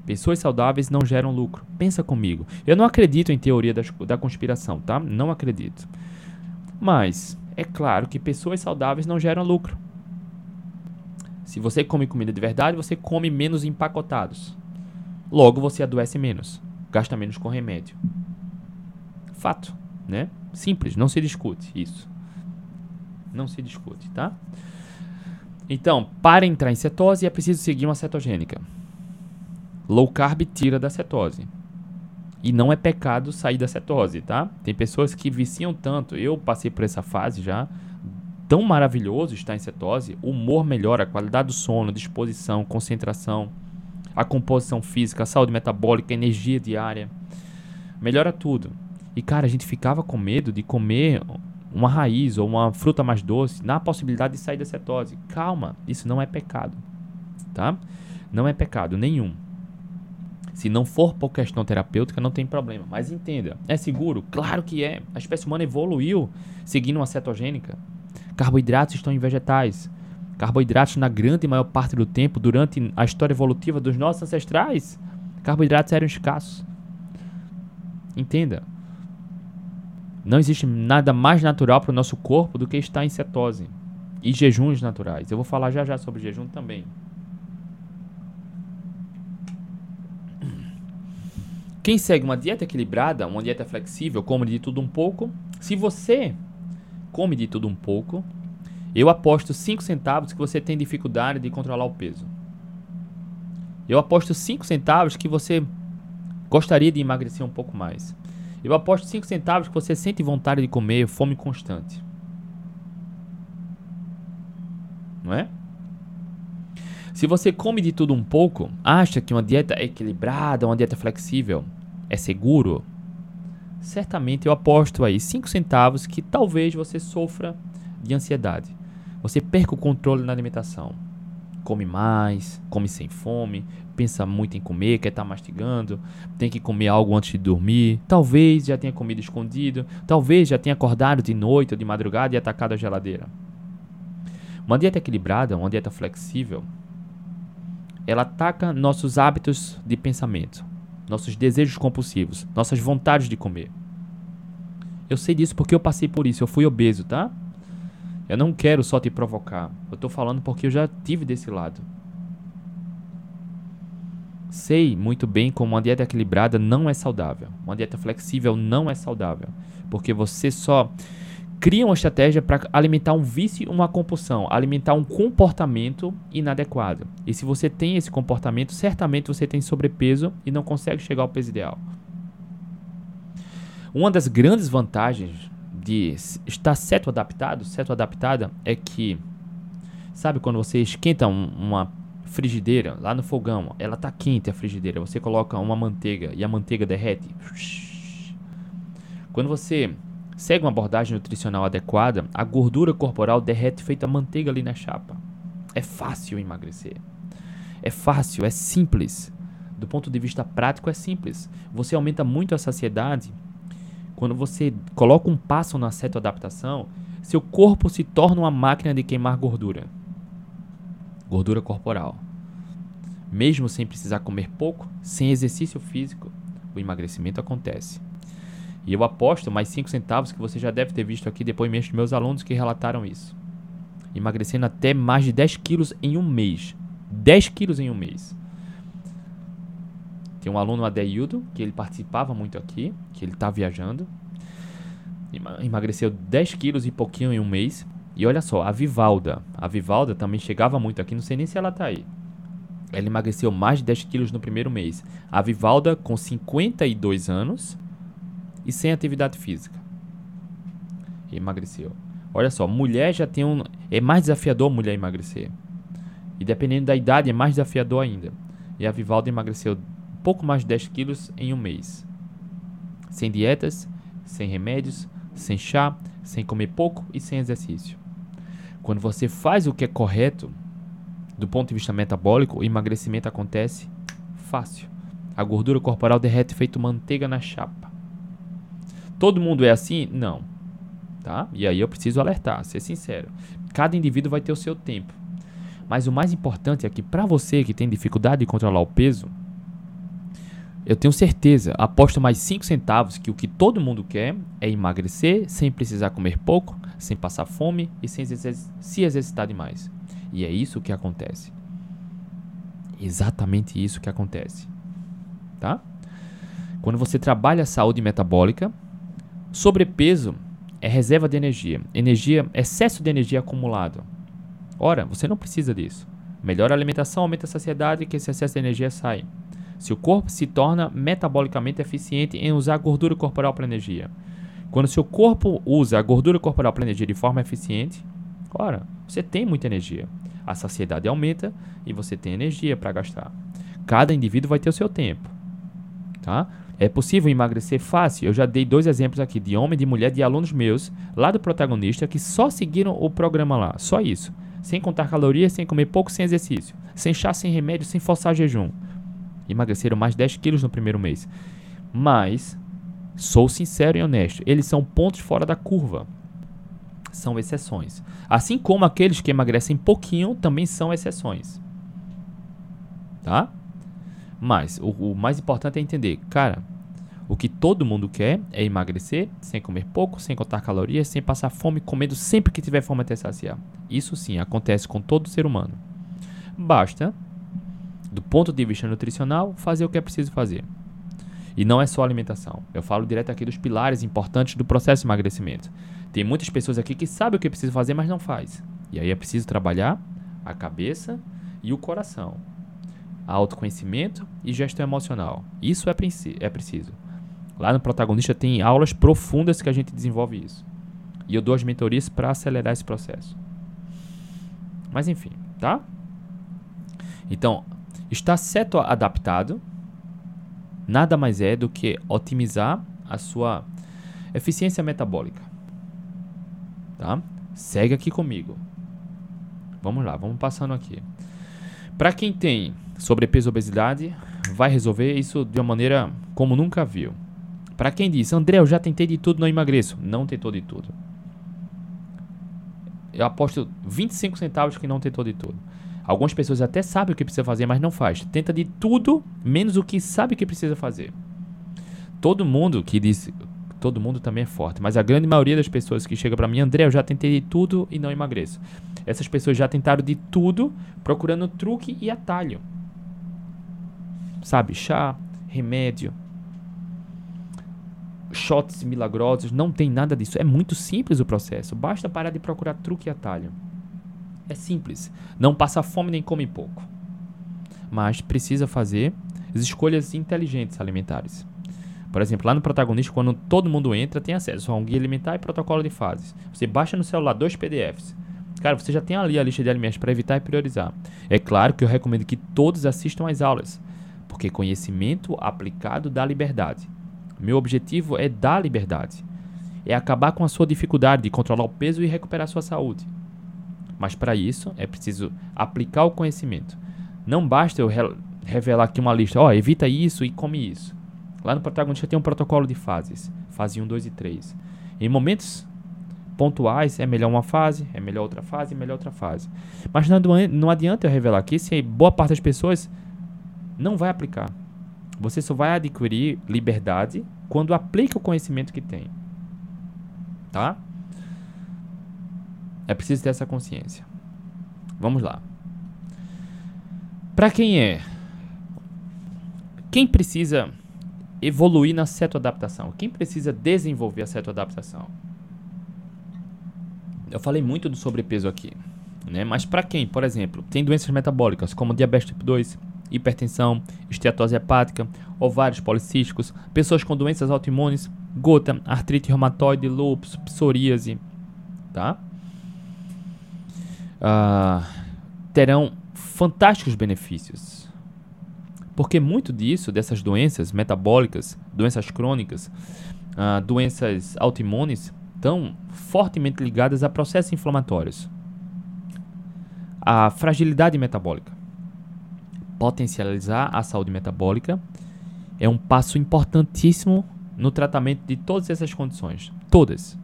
Pessoas saudáveis não geram lucro. Pensa comigo. Eu não acredito em teoria da conspiração, tá? Não acredito. Mas é claro que pessoas saudáveis não geram lucro. Se você come comida de verdade, você come menos empacotados. Logo você adoece menos, gasta menos com remédio. Fato, né? Simples, não se discute isso. Não se discute, tá? Então, para entrar em cetose é preciso seguir uma cetogênica. Low carb tira da cetose. E não é pecado sair da cetose, tá? Tem pessoas que viciam tanto. Eu passei por essa fase já. Tão maravilhoso estar em cetose. O humor melhora, a qualidade do sono, disposição, concentração, a composição física, a saúde metabólica, energia diária. Melhora tudo. E cara, a gente ficava com medo de comer uma raiz ou uma fruta mais doce na possibilidade de sair da cetose. Calma, isso não é pecado, tá? Não é pecado nenhum. Se não for por questão terapêutica, não tem problema. Mas entenda, é seguro? Claro que é. A espécie humana evoluiu seguindo uma cetogênica. Carboidratos estão em vegetais. Carboidratos, na grande maior parte do tempo, durante a história evolutiva dos nossos ancestrais, carboidratos eram escassos. Entenda. Não existe nada mais natural para o nosso corpo do que estar em cetose. E jejuns naturais. Eu vou falar já já sobre jejum também. Quem segue uma dieta equilibrada, uma dieta flexível, come de tudo um pouco. Se você come de tudo um pouco, eu aposto 5 centavos que você tem dificuldade de controlar o peso. Eu aposto 5 centavos que você gostaria de emagrecer um pouco mais. Eu aposto 5 centavos que você sente vontade de comer, fome constante. Não é? Se você come de tudo um pouco, acha que uma dieta equilibrada, uma dieta flexível é seguro, certamente eu aposto aí 5 centavos que talvez você sofra de ansiedade. Você perca o controle na alimentação. Come mais, come sem fome, pensa muito em comer, quer estar tá mastigando, tem que comer algo antes de dormir. Talvez já tenha comido escondido, talvez já tenha acordado de noite ou de madrugada e atacado a geladeira. Uma dieta equilibrada, uma dieta flexível, ela ataca nossos hábitos de pensamento, nossos desejos compulsivos, nossas vontades de comer. Eu sei disso porque eu passei por isso, eu fui obeso, tá? Eu não quero só te provocar. Eu tô falando porque eu já tive desse lado. Sei muito bem como uma dieta equilibrada não é saudável. Uma dieta flexível não é saudável. Porque você só cria uma estratégia para alimentar um vício, uma compulsão, alimentar um comportamento inadequado. E se você tem esse comportamento, certamente você tem sobrepeso e não consegue chegar ao peso ideal. Uma das grandes vantagens de estar certo adaptado, certo adaptada, é que sabe quando você esquenta um, uma frigideira lá no fogão, ela tá quente a frigideira, você coloca uma manteiga e a manteiga derrete. Quando você segue uma abordagem nutricional adequada, a gordura corporal derrete feita manteiga ali na chapa. É fácil emagrecer. É fácil, é simples. Do ponto de vista prático, é simples. Você aumenta muito a saciedade quando você coloca um passo na adaptação, seu corpo se torna uma máquina de queimar gordura. Gordura corporal. Mesmo sem precisar comer pouco, sem exercício físico, o emagrecimento acontece. E eu aposto mais 5 centavos que você já deve ter visto aqui depoimentos de meus alunos que relataram isso. Emagrecendo até mais de 10 quilos em um mês. 10 quilos em um mês. Tem um aluno Adeildo, que ele participava muito aqui, que ele está viajando. Emagreceu 10 quilos e pouquinho em um mês. E olha só, a Vivalda. A Vivalda também chegava muito aqui, não sei nem se ela tá aí. Ela emagreceu mais de 10 quilos no primeiro mês. A Vivalda com 52 anos e sem atividade física. Emagreceu. Olha só, mulher já tem um. É mais desafiador mulher emagrecer. E dependendo da idade, é mais desafiador ainda. E a Vivalda emagreceu pouco mais de 10 quilos em um mês. Sem dietas, sem remédios, sem chá, sem comer pouco e sem exercício. Quando você faz o que é correto, do ponto de vista metabólico, o emagrecimento acontece fácil. A gordura corporal derrete feito manteiga na chapa. Todo mundo é assim? Não. Tá? E aí eu preciso alertar, ser sincero. Cada indivíduo vai ter o seu tempo. Mas o mais importante é que para você que tem dificuldade de controlar o peso, eu tenho certeza, aposto mais 5 centavos que o que todo mundo quer é emagrecer sem precisar comer pouco, sem passar fome e sem se exercitar demais. E é isso que acontece. Exatamente isso que acontece. Tá? Quando você trabalha a saúde metabólica, sobrepeso é reserva de energia. Energia, excesso de energia acumulado. Ora, você não precisa disso. Melhor alimentação aumenta a saciedade que esse excesso de energia sai. Seu corpo se torna metabolicamente eficiente em usar a gordura corporal para energia. Quando seu corpo usa a gordura corporal para energia de forma eficiente, ora, você tem muita energia. A saciedade aumenta e você tem energia para gastar. Cada indivíduo vai ter o seu tempo. Tá? É possível emagrecer fácil. Eu já dei dois exemplos aqui de homem de mulher de alunos meus lá do protagonista que só seguiram o programa lá, só isso, sem contar calorias, sem comer pouco, sem exercício, sem chá, sem remédio, sem forçar jejum. Emagreceram mais 10 quilos no primeiro mês. Mas, sou sincero e honesto, eles são pontos fora da curva. São exceções. Assim como aqueles que emagrecem pouquinho também são exceções. Tá? Mas, o, o mais importante é entender, cara, o que todo mundo quer é emagrecer sem comer pouco, sem contar calorias, sem passar fome, comendo sempre que tiver fome até saciar. Isso sim acontece com todo ser humano. Basta do ponto de vista nutricional, fazer o que é preciso fazer. E não é só alimentação. Eu falo direto aqui dos pilares importantes do processo de emagrecimento. Tem muitas pessoas aqui que sabem o que preciso fazer, mas não faz. E aí é preciso trabalhar a cabeça e o coração. Autoconhecimento e gestão emocional. Isso é, é preciso. Lá no Protagonista tem aulas profundas que a gente desenvolve isso. E eu dou as mentorias para acelerar esse processo. Mas enfim, tá? Então, Estar certo adaptado nada mais é do que otimizar a sua eficiência metabólica. Tá? Segue aqui comigo. Vamos lá, vamos passando aqui. Para quem tem sobrepeso obesidade, vai resolver isso de uma maneira como nunca viu. Para quem diz, André, eu já tentei de tudo, não emagreço. Não tentou de tudo. Eu aposto 25 centavos que não tentou de tudo. Algumas pessoas até sabem o que precisa fazer, mas não faz. Tenta de tudo menos o que sabe que precisa fazer. Todo mundo que diz, todo mundo também é forte, mas a grande maioria das pessoas que chega para mim, André, eu já tentei de tudo e não emagreço. Essas pessoas já tentaram de tudo, procurando truque e atalho. Sabe, chá, remédio, shots milagrosos, não tem nada disso. É muito simples o processo. Basta parar de procurar truque e atalho. É simples. Não passa fome nem come pouco. Mas precisa fazer as escolhas inteligentes alimentares. Por exemplo, lá no protagonista, quando todo mundo entra, tem acesso a um guia alimentar e protocolo de fases. Você baixa no celular dois PDFs. Cara, você já tem ali a lista de alimentos para evitar e priorizar. É claro que eu recomendo que todos assistam às aulas, porque conhecimento aplicado dá liberdade. Meu objetivo é dar liberdade. É acabar com a sua dificuldade de controlar o peso e recuperar sua saúde. Mas para isso é preciso aplicar o conhecimento. Não basta eu re revelar aqui uma lista, ó, oh, evita isso e come isso. Lá no protagonista tem um protocolo de fases, fase 1, 2 e 3. Em momentos pontuais é melhor uma fase, é melhor outra fase, é melhor outra fase. Mas não, adianta eu revelar aqui se boa parte das pessoas não vai aplicar. Você só vai adquirir liberdade quando aplica o conhecimento que tem. Tá? É preciso ter essa consciência. Vamos lá. Para quem é? Quem precisa evoluir na cetoadaptação? Quem precisa desenvolver a cetoadaptação? Eu falei muito do sobrepeso aqui, né? Mas para quem, por exemplo, tem doenças metabólicas como diabetes tipo 2, hipertensão, esteatose hepática, ovários policísticos, pessoas com doenças autoimunes, gota, artrite reumatoide, lúpus, psoríase, tá? Uh, terão fantásticos benefícios. Porque muito disso, dessas doenças metabólicas, doenças crônicas, uh, doenças autoimunes, estão fortemente ligadas a processos inflamatórios. A fragilidade metabólica. Potencializar a saúde metabólica é um passo importantíssimo no tratamento de todas essas condições. Todas.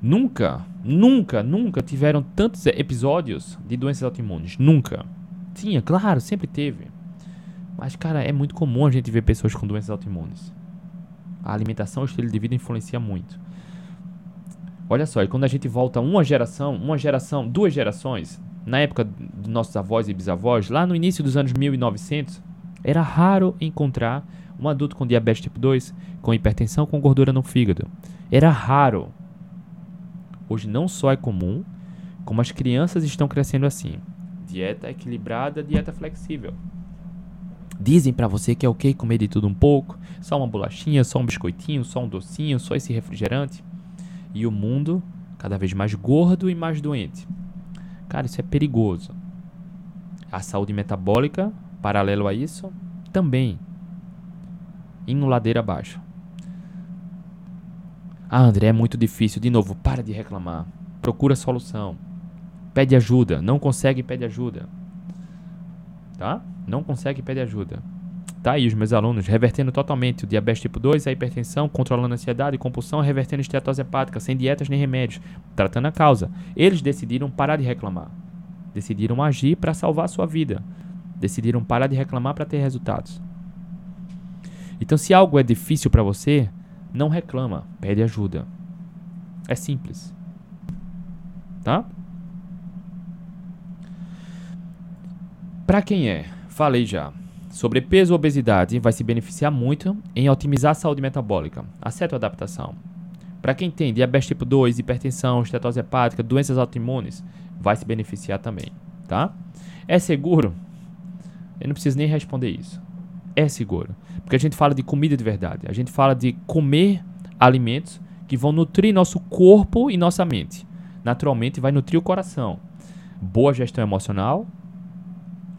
Nunca, nunca, nunca tiveram tantos episódios de doenças autoimunes. Nunca. Tinha, claro, sempre teve. Mas, cara, é muito comum a gente ver pessoas com doenças autoimunes. A alimentação, o estilo de vida influencia muito. Olha só, e quando a gente volta uma geração, uma geração, duas gerações, na época dos nossos avós e bisavós, lá no início dos anos 1900, era raro encontrar um adulto com diabetes tipo 2, com hipertensão, com gordura no fígado. Era raro. Hoje não só é comum, como as crianças estão crescendo assim. Dieta equilibrada, dieta flexível. Dizem para você que é ok comer de tudo um pouco, só uma bolachinha, só um biscoitinho, só um docinho, só esse refrigerante. E o mundo cada vez mais gordo e mais doente. Cara, isso é perigoso. A saúde metabólica, paralelo a isso, também indo ladeira abaixo. Ah, André, é muito difícil. De novo, para de reclamar. Procura solução. Pede ajuda. Não consegue, pede ajuda. Tá? Não consegue, pede ajuda. Tá aí os meus alunos revertendo totalmente o diabetes tipo 2, a hipertensão, controlando a ansiedade, compulsão, revertendo esteatose hepática, sem dietas nem remédios, tratando a causa. Eles decidiram parar de reclamar. Decidiram agir para salvar a sua vida. Decidiram parar de reclamar para ter resultados. Então, se algo é difícil para você, não reclama, pede ajuda. É simples. Tá? Para quem é, falei já. Sobrepeso ou obesidade vai se beneficiar muito em otimizar a saúde metabólica, a adaptação. Para quem tem diabetes tipo 2, hipertensão, estetose hepática, doenças autoimunes, vai se beneficiar também, tá? É seguro? Eu não preciso nem responder isso é seguro. Porque a gente fala de comida de verdade. A gente fala de comer alimentos que vão nutrir nosso corpo e nossa mente. Naturalmente, vai nutrir o coração. Boa gestão emocional,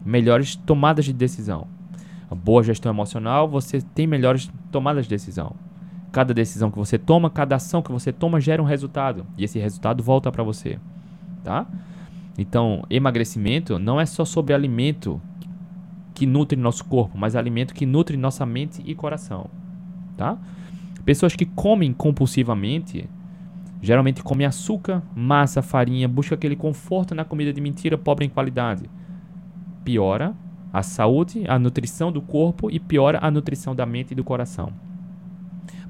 melhores tomadas de decisão. A boa gestão emocional, você tem melhores tomadas de decisão. Cada decisão que você toma, cada ação que você toma gera um resultado. E esse resultado volta para você. Tá? Então, emagrecimento não é só sobre alimento que nutre nosso corpo, mas alimento que nutre nossa mente e coração, tá? Pessoas que comem compulsivamente, geralmente comem açúcar, massa, farinha, busca aquele conforto na comida de mentira, pobre em qualidade. Piora a saúde, a nutrição do corpo e piora a nutrição da mente e do coração.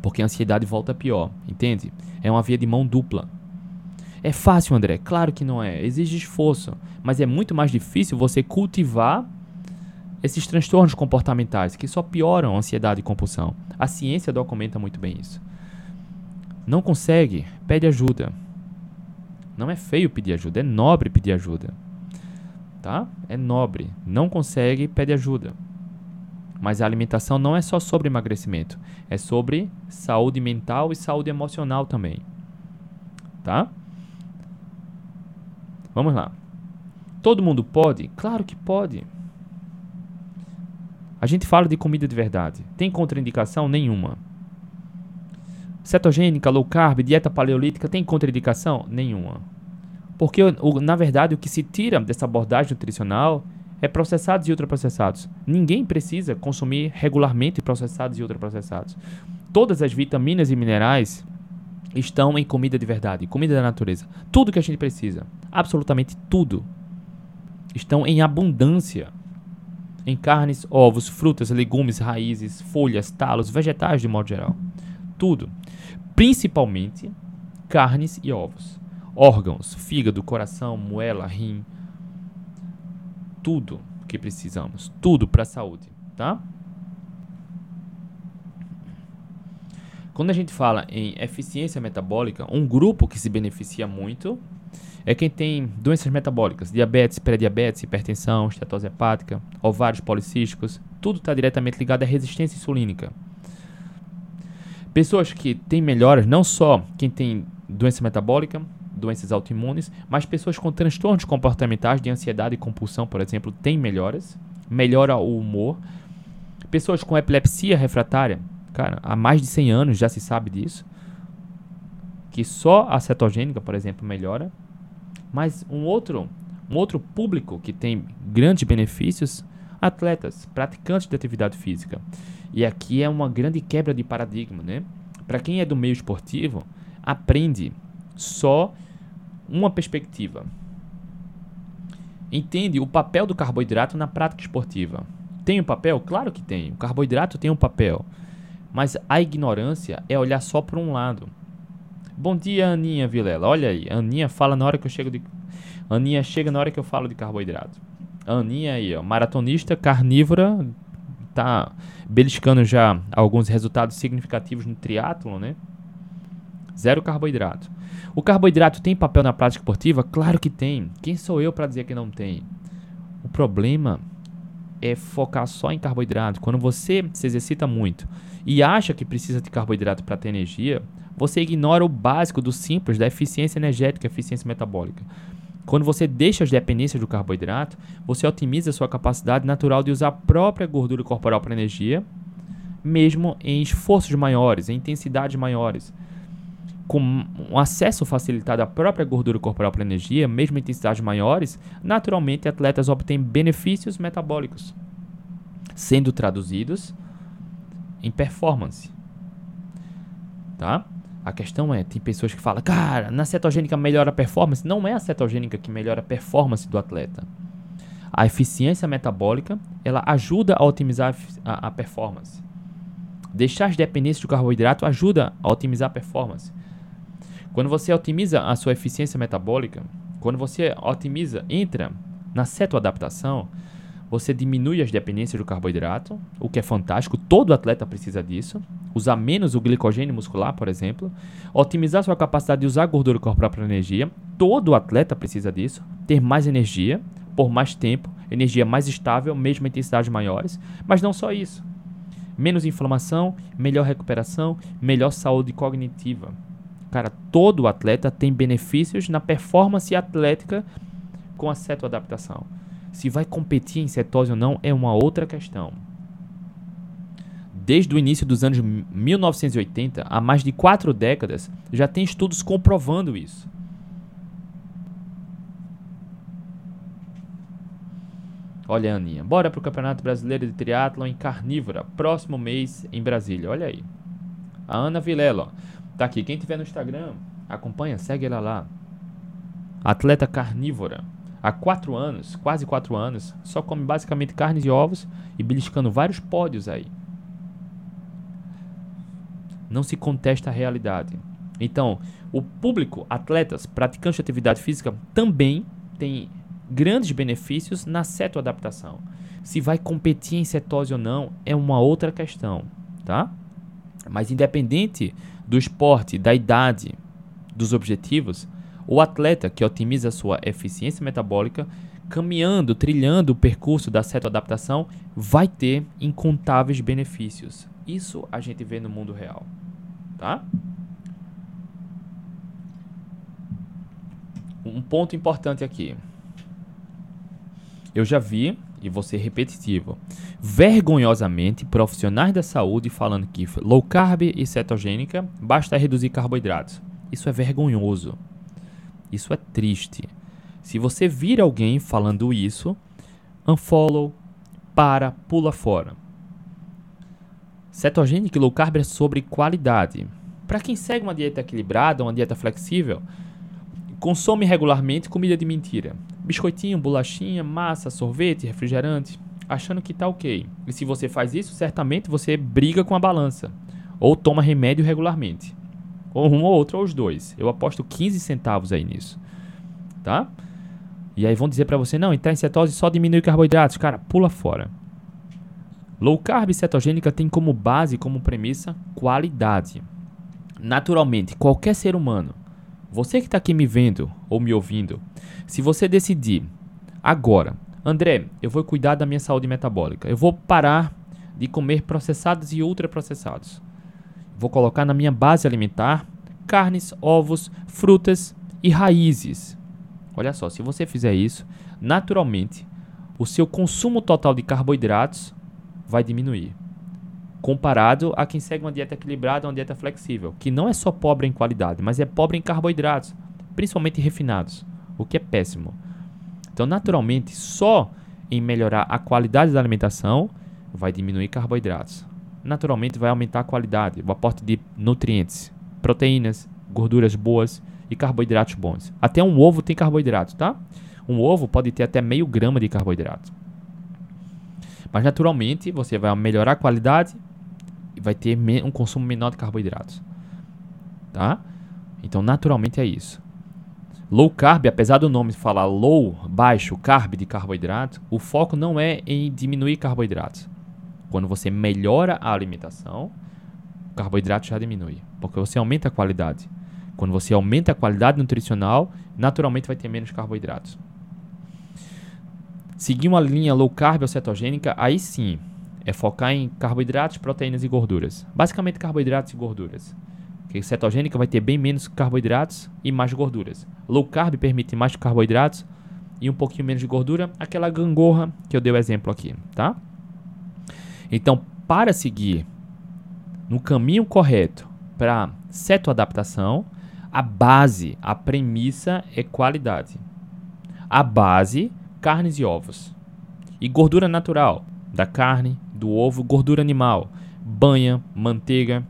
Porque a ansiedade volta pior, entende? É uma via de mão dupla. É fácil, André? Claro que não é. Exige esforço. Mas é muito mais difícil você cultivar esses transtornos comportamentais que só pioram a ansiedade e compulsão. A ciência documenta muito bem isso. Não consegue, pede ajuda. Não é feio pedir ajuda, é nobre pedir ajuda. Tá? É nobre. Não consegue, pede ajuda. Mas a alimentação não é só sobre emagrecimento, é sobre saúde mental e saúde emocional também. Tá? Vamos lá. Todo mundo pode? Claro que pode. A gente fala de comida de verdade. Tem contraindicação nenhuma. Cetogênica, low carb, dieta paleolítica tem contraindicação nenhuma. Porque na verdade o que se tira dessa abordagem nutricional é processados e ultraprocessados. Ninguém precisa consumir regularmente processados e ultraprocessados. Todas as vitaminas e minerais estão em comida de verdade, comida da natureza. Tudo que a gente precisa, absolutamente tudo, estão em abundância em carnes, ovos, frutas, legumes, raízes, folhas, talos, vegetais de modo geral. Tudo. Principalmente carnes e ovos. Órgãos, fígado, coração, moela, rim. Tudo que precisamos. Tudo para a saúde, tá? Quando a gente fala em eficiência metabólica, um grupo que se beneficia muito é quem tem doenças metabólicas, diabetes, pré-diabetes, hipertensão, estetose hepática, ovários policísticos, tudo está diretamente ligado à resistência insulínica. Pessoas que têm melhoras, não só quem tem doença metabólica, doenças autoimunes, mas pessoas com transtornos comportamentais de ansiedade e compulsão, por exemplo, têm melhoras, melhora o humor. Pessoas com epilepsia refratária, cara, há mais de 100 anos já se sabe disso, que só a cetogênica, por exemplo, melhora. Mas um outro, um outro público que tem grandes benefícios, atletas, praticantes de atividade física. E aqui é uma grande quebra de paradigma, né? Para quem é do meio esportivo, aprende só uma perspectiva. Entende o papel do carboidrato na prática esportiva. Tem um papel? Claro que tem. O carboidrato tem um papel. Mas a ignorância é olhar só para um lado. Bom dia, Aninha Vilela. Olha aí, Aninha fala na hora que eu chego de. Aninha chega na hora que eu falo de carboidrato. Aninha aí, ó, maratonista carnívora, tá beliscando já alguns resultados significativos no triatlo, né? Zero carboidrato. O carboidrato tem papel na prática esportiva? Claro que tem. Quem sou eu para dizer que não tem? O problema é focar só em carboidrato. Quando você se exercita muito e acha que precisa de carboidrato para ter energia, você ignora o básico do simples da eficiência energética, eficiência metabólica. Quando você deixa as dependências do carboidrato, você otimiza a sua capacidade natural de usar a própria gordura corporal para energia, mesmo em esforços maiores, em intensidades maiores com um acesso facilitado à própria gordura corporal para energia, mesmo em intensidades maiores, naturalmente atletas obtêm benefícios metabólicos, sendo traduzidos em performance. Tá? A questão é, tem pessoas que falam, cara, na cetogênica melhora a performance. Não é a cetogênica que melhora a performance do atleta. A eficiência metabólica, ela ajuda a otimizar a, a performance. Deixar as dependências do carboidrato ajuda a otimizar a performance. Quando você otimiza a sua eficiência metabólica, quando você otimiza, entra na cetoadaptação, você diminui as dependências do carboidrato, o que é fantástico, todo atleta precisa disso. Usar menos o glicogênio muscular, por exemplo. Otimizar sua capacidade de usar gordura corporal para energia, todo atleta precisa disso. Ter mais energia por mais tempo, energia mais estável, mesmo intensidades maiores. Mas não só isso. Menos inflamação, melhor recuperação, melhor saúde cognitiva. Cara, todo atleta tem benefícios na performance atlética com a cetoadaptação. Se vai competir em cetose ou não é uma outra questão. Desde o início dos anos 1980, há mais de quatro décadas, já tem estudos comprovando isso. Olha, Aninha, bora pro Campeonato Brasileiro de Triatlon em Carnívora, próximo mês em Brasília. Olha aí. A Ana Vilela. Tá aqui. Quem tiver no Instagram, acompanha, segue ela lá. Atleta carnívora. Há quatro anos, quase quatro anos, só come basicamente carnes e ovos e beliscando vários pódios aí. Não se contesta a realidade. Então, o público, atletas, praticantes de atividade física, também tem grandes benefícios na cetoadaptação. Se vai competir em cetose ou não é uma outra questão, tá? Mas independente do esporte, da idade, dos objetivos, o atleta que otimiza sua eficiência metabólica, caminhando, trilhando o percurso da cetoadaptação, vai ter incontáveis benefícios. Isso a gente vê no mundo real, tá? Um ponto importante aqui. Eu já vi e ser repetitivo. Vergonhosamente, profissionais da saúde falando que low carb e cetogênica basta reduzir carboidratos. Isso é vergonhoso. Isso é triste. Se você vir alguém falando isso, unfollow, para, pula fora. Cetogênica e low carb é sobre qualidade. Para quem segue uma dieta equilibrada, uma dieta flexível, consome regularmente comida de mentira biscoitinho, bolachinha, massa, sorvete, refrigerante, achando que tá ok. E se você faz isso, certamente você briga com a balança ou toma remédio regularmente. Ou um ou outro ou os dois. Eu aposto 15 centavos aí nisso. Tá? E aí vão dizer para você, não, entrar em cetose só diminui carboidratos. Cara, pula fora. Low carb cetogênica tem como base, como premissa, qualidade. naturalmente, qualquer ser humano, você que está aqui me vendo ou me ouvindo, se você decidir agora, André, eu vou cuidar da minha saúde metabólica, eu vou parar de comer processados e ultraprocessados, vou colocar na minha base alimentar carnes, ovos, frutas e raízes. Olha só, se você fizer isso, naturalmente o seu consumo total de carboidratos vai diminuir. Comparado a quem segue uma dieta equilibrada, uma dieta flexível, que não é só pobre em qualidade, mas é pobre em carboidratos, principalmente refinados, o que é péssimo. Então, naturalmente, só em melhorar a qualidade da alimentação vai diminuir carboidratos. Naturalmente, vai aumentar a qualidade, o aporte de nutrientes, proteínas, gorduras boas e carboidratos bons. Até um ovo tem carboidrato, tá? Um ovo pode ter até meio grama de carboidrato. Mas naturalmente você vai melhorar a qualidade vai ter um consumo menor de carboidratos. Tá? Então naturalmente é isso. Low carb, apesar do nome falar low, baixo, carb de carboidrato, o foco não é em diminuir carboidratos. Quando você melhora a alimentação, o carboidrato já diminui, porque você aumenta a qualidade. Quando você aumenta a qualidade nutricional, naturalmente vai ter menos carboidratos. Seguir uma linha low carb ou cetogênica, aí sim, é focar em carboidratos, proteínas e gorduras. Basicamente carboidratos e gorduras. Porque cetogênica vai ter bem menos carboidratos e mais gorduras. Low carb permite mais carboidratos e um pouquinho menos de gordura, aquela gangorra que eu dei o exemplo aqui, tá? Então, para seguir no caminho correto para cetoadaptação, a base, a premissa é qualidade. A base carnes e ovos. E gordura natural, da carne, do ovo, gordura animal, banha, manteiga,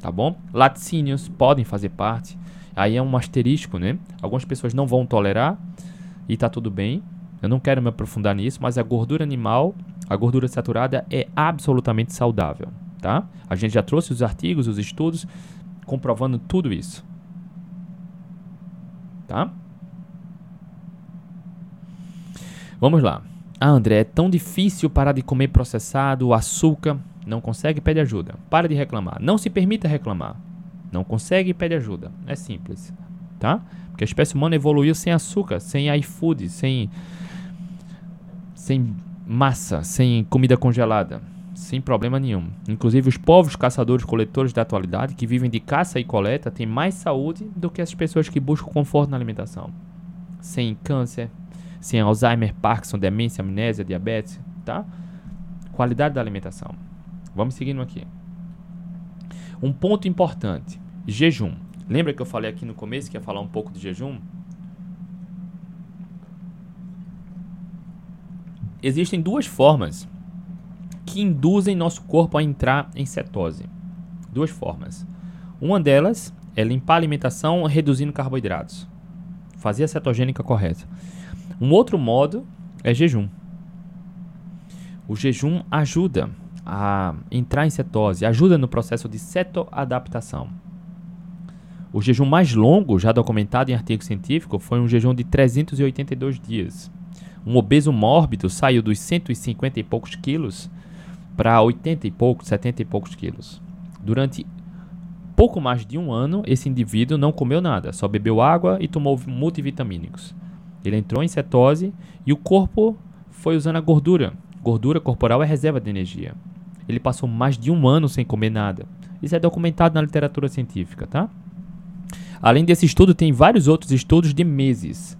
tá bom? Laticínios podem fazer parte. Aí é um asterisco, né? Algumas pessoas não vão tolerar e tá tudo bem. Eu não quero me aprofundar nisso, mas a gordura animal, a gordura saturada é absolutamente saudável, tá? A gente já trouxe os artigos, os estudos comprovando tudo isso. Tá? Vamos lá. Ah, André, é tão difícil parar de comer processado, açúcar. Não consegue? Pede ajuda. Para de reclamar. Não se permita reclamar. Não consegue? Pede ajuda. É simples. Tá? Porque a espécie humana evoluiu sem açúcar, sem iFood, sem, sem massa, sem comida congelada. Sem problema nenhum. Inclusive, os povos caçadores-coletores da atualidade, que vivem de caça e coleta, têm mais saúde do que as pessoas que buscam conforto na alimentação. Sem câncer, sem Alzheimer, Parkinson, demência, amnésia, diabetes, tá? Qualidade da alimentação. Vamos seguindo aqui. Um ponto importante: jejum. Lembra que eu falei aqui no começo que ia falar um pouco de jejum? Existem duas formas que induzem nosso corpo a entrar em cetose. Duas formas. Uma delas é limpar a alimentação reduzindo carboidratos. Fazer a cetogênica correta. Um outro modo é jejum. O jejum ajuda a entrar em cetose, ajuda no processo de cetoadaptação. O jejum mais longo, já documentado em artigo científico, foi um jejum de 382 dias. Um obeso mórbido saiu dos 150 e poucos quilos para 80 e poucos, 70 e poucos quilos. Durante pouco mais de um ano, esse indivíduo não comeu nada, só bebeu água e tomou multivitamínicos. Ele entrou em cetose e o corpo foi usando a gordura. Gordura corporal é reserva de energia. Ele passou mais de um ano sem comer nada. Isso é documentado na literatura científica, tá? Além desse estudo, tem vários outros estudos de meses.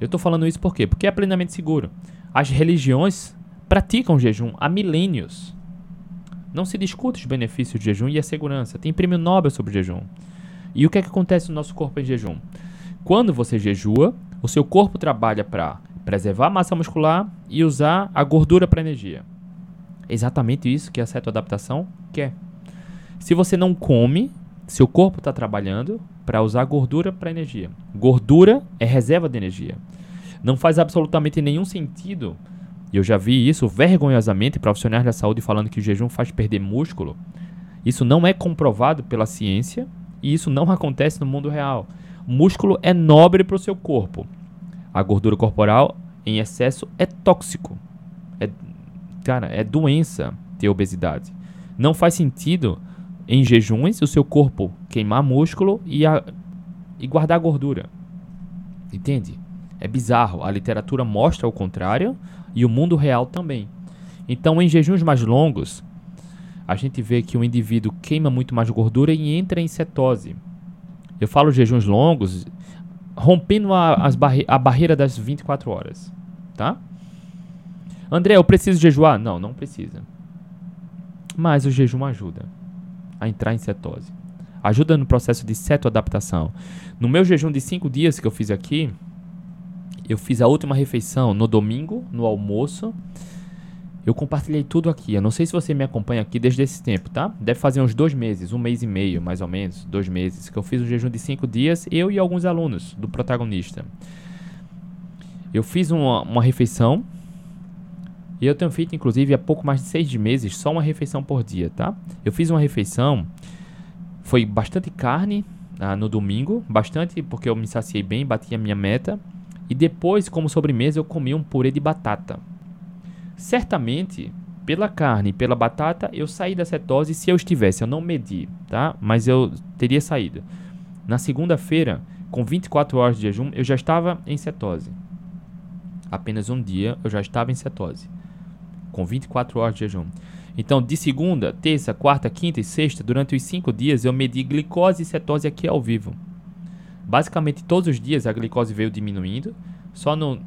Eu estou falando isso por quê? Porque é plenamente seguro. As religiões praticam jejum há milênios. Não se discute os benefícios do jejum e a segurança. Tem prêmio Nobel sobre jejum. E o que, é que acontece no nosso corpo em jejum? Quando você jejua, o seu corpo trabalha para preservar a massa muscular e usar a gordura para energia. É exatamente isso que a cetoadaptação quer. Se você não come, seu corpo está trabalhando para usar gordura para energia. Gordura é reserva de energia. Não faz absolutamente nenhum sentido. E eu já vi isso vergonhosamente profissionais da saúde falando que o jejum faz perder músculo. Isso não é comprovado pela ciência e isso não acontece no mundo real. Músculo é nobre para o seu corpo. A gordura corporal em excesso é tóxico. É, cara, é doença ter obesidade. Não faz sentido em jejuns o seu corpo queimar músculo e, a, e guardar gordura. Entende? É bizarro. A literatura mostra o contrário e o mundo real também. Então, em jejuns mais longos, a gente vê que o indivíduo queima muito mais gordura e entra em cetose. Eu falo jejuns longos, rompendo a, as barre a barreira das 24 horas, tá? André, eu preciso jejuar? Não, não precisa. Mas o jejum ajuda a entrar em cetose. Ajuda no processo de cetoadaptação. No meu jejum de 5 dias que eu fiz aqui, eu fiz a última refeição no domingo, no almoço. Eu compartilhei tudo aqui. Eu não sei se você me acompanha aqui desde esse tempo, tá? Deve fazer uns dois meses, um mês e meio, mais ou menos, dois meses, que eu fiz um jejum de cinco dias, eu e alguns alunos do protagonista. Eu fiz uma, uma refeição e eu tenho feito, inclusive, há pouco mais de seis meses, só uma refeição por dia, tá? Eu fiz uma refeição, foi bastante carne ah, no domingo, bastante porque eu me saciei bem, bati a minha meta. E depois, como sobremesa, eu comi um purê de batata. Certamente, pela carne e pela batata, eu saí da cetose se eu estivesse. Eu não medi, tá? Mas eu teria saído. Na segunda-feira, com 24 horas de jejum, eu já estava em cetose. Apenas um dia eu já estava em cetose. Com 24 horas de jejum. Então, de segunda, terça, quarta, quinta e sexta, durante os cinco dias, eu medi glicose e cetose aqui ao vivo. Basicamente, todos os dias a glicose veio diminuindo. Só no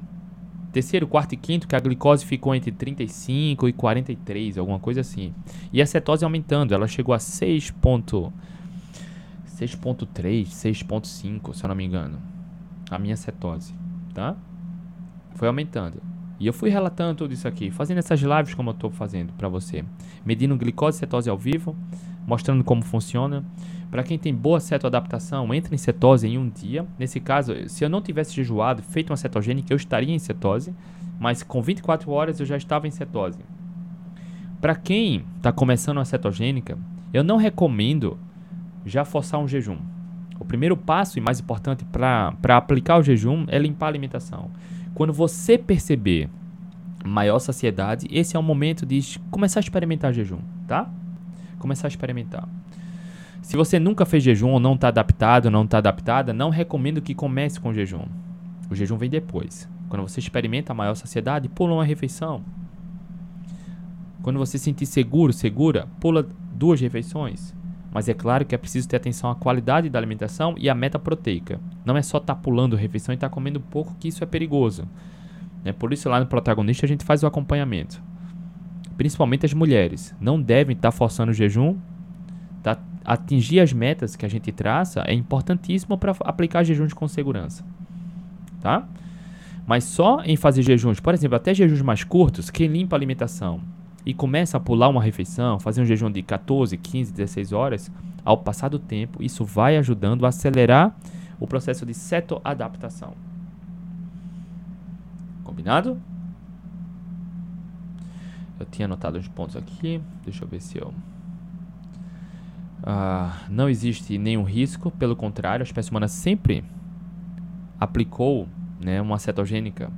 terceiro, quarto e quinto que a glicose ficou entre 35 e 43, alguma coisa assim. E a cetose aumentando, ela chegou a 6.3, 6.5, se eu não me engano. A minha cetose, tá? Foi aumentando. E eu fui relatando tudo isso aqui, fazendo essas lives como eu estou fazendo para você, medindo glicose e cetose ao vivo, mostrando como funciona. Para quem tem boa cetoadaptação, entra em cetose em um dia. Nesse caso, se eu não tivesse jejuado, feito uma cetogênica, eu estaria em cetose, mas com 24 horas eu já estava em cetose. Para quem está começando uma cetogênica, eu não recomendo já forçar um jejum. O primeiro passo e mais importante para aplicar o jejum é limpar a alimentação. Quando você perceber maior saciedade, esse é o momento de começar a experimentar jejum, tá? Começar a experimentar. Se você nunca fez jejum ou não está adaptado, não está adaptada, não recomendo que comece com jejum. O jejum vem depois. Quando você experimenta a maior saciedade, pula uma refeição. Quando você se sentir seguro, segura, pula duas refeições. Mas é claro que é preciso ter atenção à qualidade da alimentação e à meta proteica. Não é só estar tá pulando refeição e estar tá comendo pouco, que isso é perigoso. É por isso lá no protagonista a gente faz o acompanhamento. Principalmente as mulheres. Não devem estar tá forçando o jejum tá atingir as metas que a gente traça é importantíssimo para aplicar jejuns com segurança, tá? Mas só em fazer jejuns, por exemplo, até jejuns mais curtos, quem limpa a alimentação e começa a pular uma refeição, fazer um jejum de 14, 15, 16 horas, ao passar do tempo, isso vai ajudando a acelerar o processo de cetoadaptação. Combinado? Eu tinha anotado uns pontos aqui, deixa eu ver se eu Uh, não existe nenhum risco, pelo contrário, a espécie humana sempre aplicou né, uma cetogênica.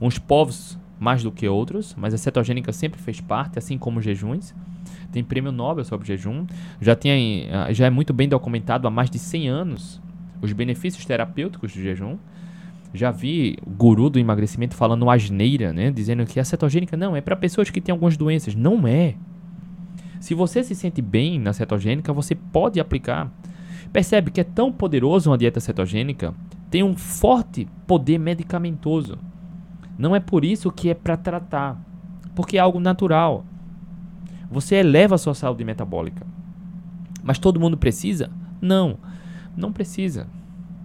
Uns povos mais do que outros, mas a cetogênica sempre fez parte, assim como os jejuns. Tem prêmio Nobel sobre jejum. Já, tem, uh, já é muito bem documentado há mais de 100 anos os benefícios terapêuticos do jejum. Já vi o guru do emagrecimento falando asneira, né, dizendo que a cetogênica não é para pessoas que têm algumas doenças. Não é. Se você se sente bem na cetogênica, você pode aplicar. Percebe que é tão poderoso uma dieta cetogênica, tem um forte poder medicamentoso. Não é por isso que é para tratar, porque é algo natural. Você eleva a sua saúde metabólica. Mas todo mundo precisa? Não, não precisa.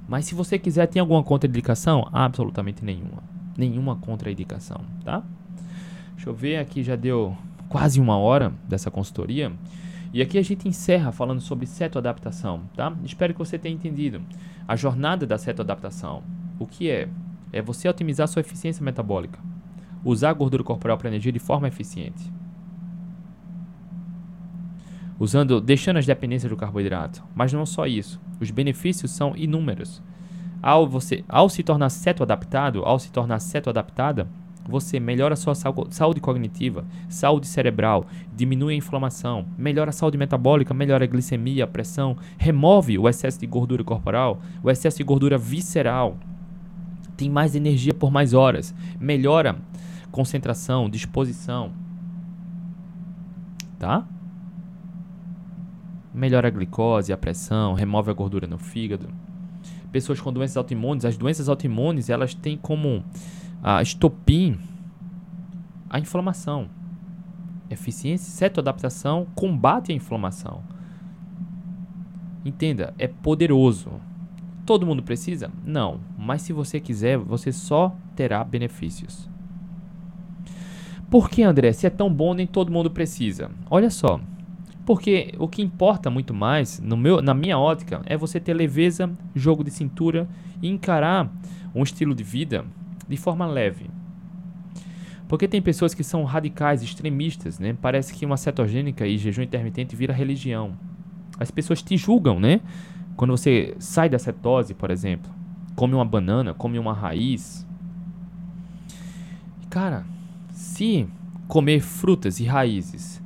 Mas se você quiser, tem alguma contraindicação? Absolutamente nenhuma. Nenhuma contraindicação, tá? Deixa eu ver aqui, já deu quase uma hora dessa consultoria. E aqui a gente encerra falando sobre cetoadaptação, tá? Espero que você tenha entendido. A jornada da cetoadaptação. O que é? É você otimizar sua eficiência metabólica. Usar a gordura corporal para energia de forma eficiente. Usando, deixando as dependências do carboidrato. Mas não só isso. Os benefícios são inúmeros. Ao, você, ao se tornar cetoadaptado, ao se tornar cetoadaptada, você melhora a sua saúde cognitiva, saúde cerebral, diminui a inflamação, melhora a saúde metabólica, melhora a glicemia, a pressão, remove o excesso de gordura corporal, o excesso de gordura visceral, tem mais energia por mais horas, melhora concentração, disposição, tá? Melhora a glicose, a pressão, remove a gordura no fígado. Pessoas com doenças autoimunes, as doenças autoimunes, elas têm como a estopim a inflamação. Eficiência e cetoadaptação combate a inflamação. Entenda, é poderoso. Todo mundo precisa? Não, mas se você quiser, você só terá benefícios. Por que, André? Se é tão bom, nem todo mundo precisa. Olha só. Porque o que importa muito mais, no meu, na minha ótica, é você ter leveza, jogo de cintura e encarar um estilo de vida de forma leve. Porque tem pessoas que são radicais, extremistas, né? Parece que uma cetogênica e jejum intermitente vira religião. As pessoas te julgam, né? Quando você sai da cetose, por exemplo, come uma banana, come uma raiz. Cara, se comer frutas e raízes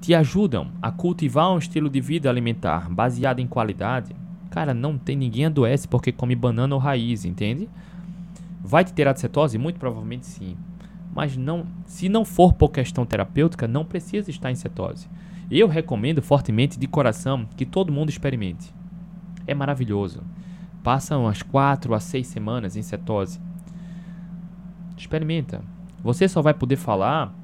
te ajudam a cultivar um estilo de vida alimentar baseado em qualidade, cara, não tem ninguém adoece porque come banana ou raiz, entende? Vai te tirar de cetose? Muito provavelmente sim. Mas não, se não for por questão terapêutica, não precisa estar em cetose. Eu recomendo fortemente de coração que todo mundo experimente. É maravilhoso. Passa umas 4 a 6 semanas em cetose. Experimenta. Você só vai poder falar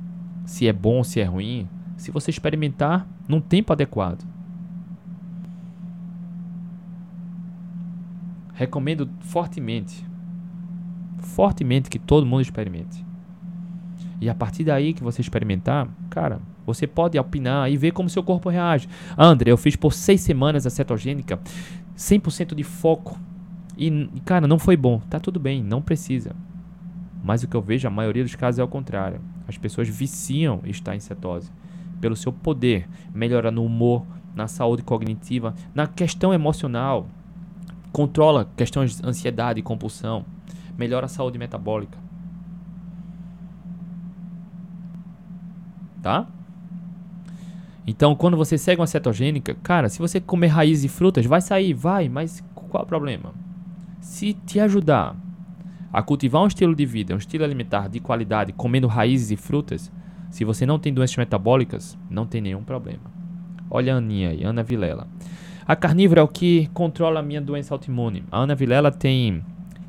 se é bom ou se é ruim se você experimentar num tempo adequado. Recomendo fortemente fortemente que todo mundo experimente. E a partir daí que você experimentar, cara, você pode opinar e ver como seu corpo reage. André, eu fiz por seis semanas a cetogênica, 100% de foco. E, cara, não foi bom. Tá tudo bem, não precisa. Mas o que eu vejo, a maioria dos casos é o contrário. As pessoas viciam estar em cetose. Pelo seu poder, melhora no humor, na saúde cognitiva, na questão emocional. Controla questões de ansiedade e compulsão melhora a saúde metabólica. Tá? Então, quando você segue uma cetogênica, cara, se você comer raízes e frutas, vai sair, vai, mas qual o problema? Se te ajudar a cultivar um estilo de vida, um estilo alimentar de qualidade, comendo raízes e frutas, se você não tem doenças metabólicas, não tem nenhum problema. Olha a Aninha aí, Ana Vilela. A carnívora é o que controla a minha doença autoimune. A Ana Vilela tem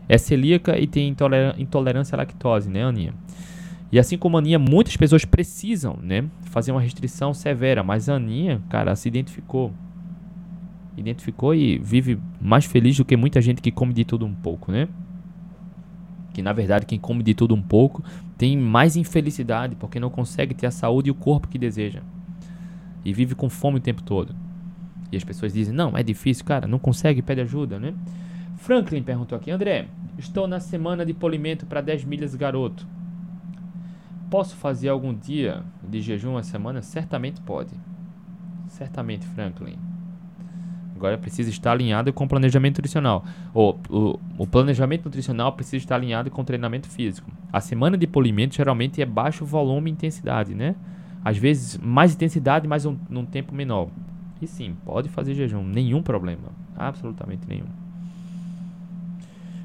é celíaca e tem intolerância à lactose, né, Aninha? E assim como a Aninha, muitas pessoas precisam, né, fazer uma restrição severa, mas a Aninha, cara, se identificou. Identificou e vive mais feliz do que muita gente que come de tudo um pouco, né? Que na verdade quem come de tudo um pouco tem mais infelicidade porque não consegue ter a saúde e o corpo que deseja. E vive com fome o tempo todo. E as pessoas dizem: "Não, é difícil, cara, não consegue, pede ajuda", né? Franklin perguntou aqui: André, estou na semana de polimento para 10 milhas garoto. Posso fazer algum dia de jejum uma semana? Certamente pode. Certamente, Franklin. Agora precisa estar alinhado com o planejamento nutricional. O, o, planejamento nutricional precisa estar alinhado com o treinamento físico. A semana de polimento geralmente é baixo volume e intensidade, né? Às vezes mais intensidade, mas um, num tempo menor. E sim, pode fazer jejum, nenhum problema. Absolutamente nenhum.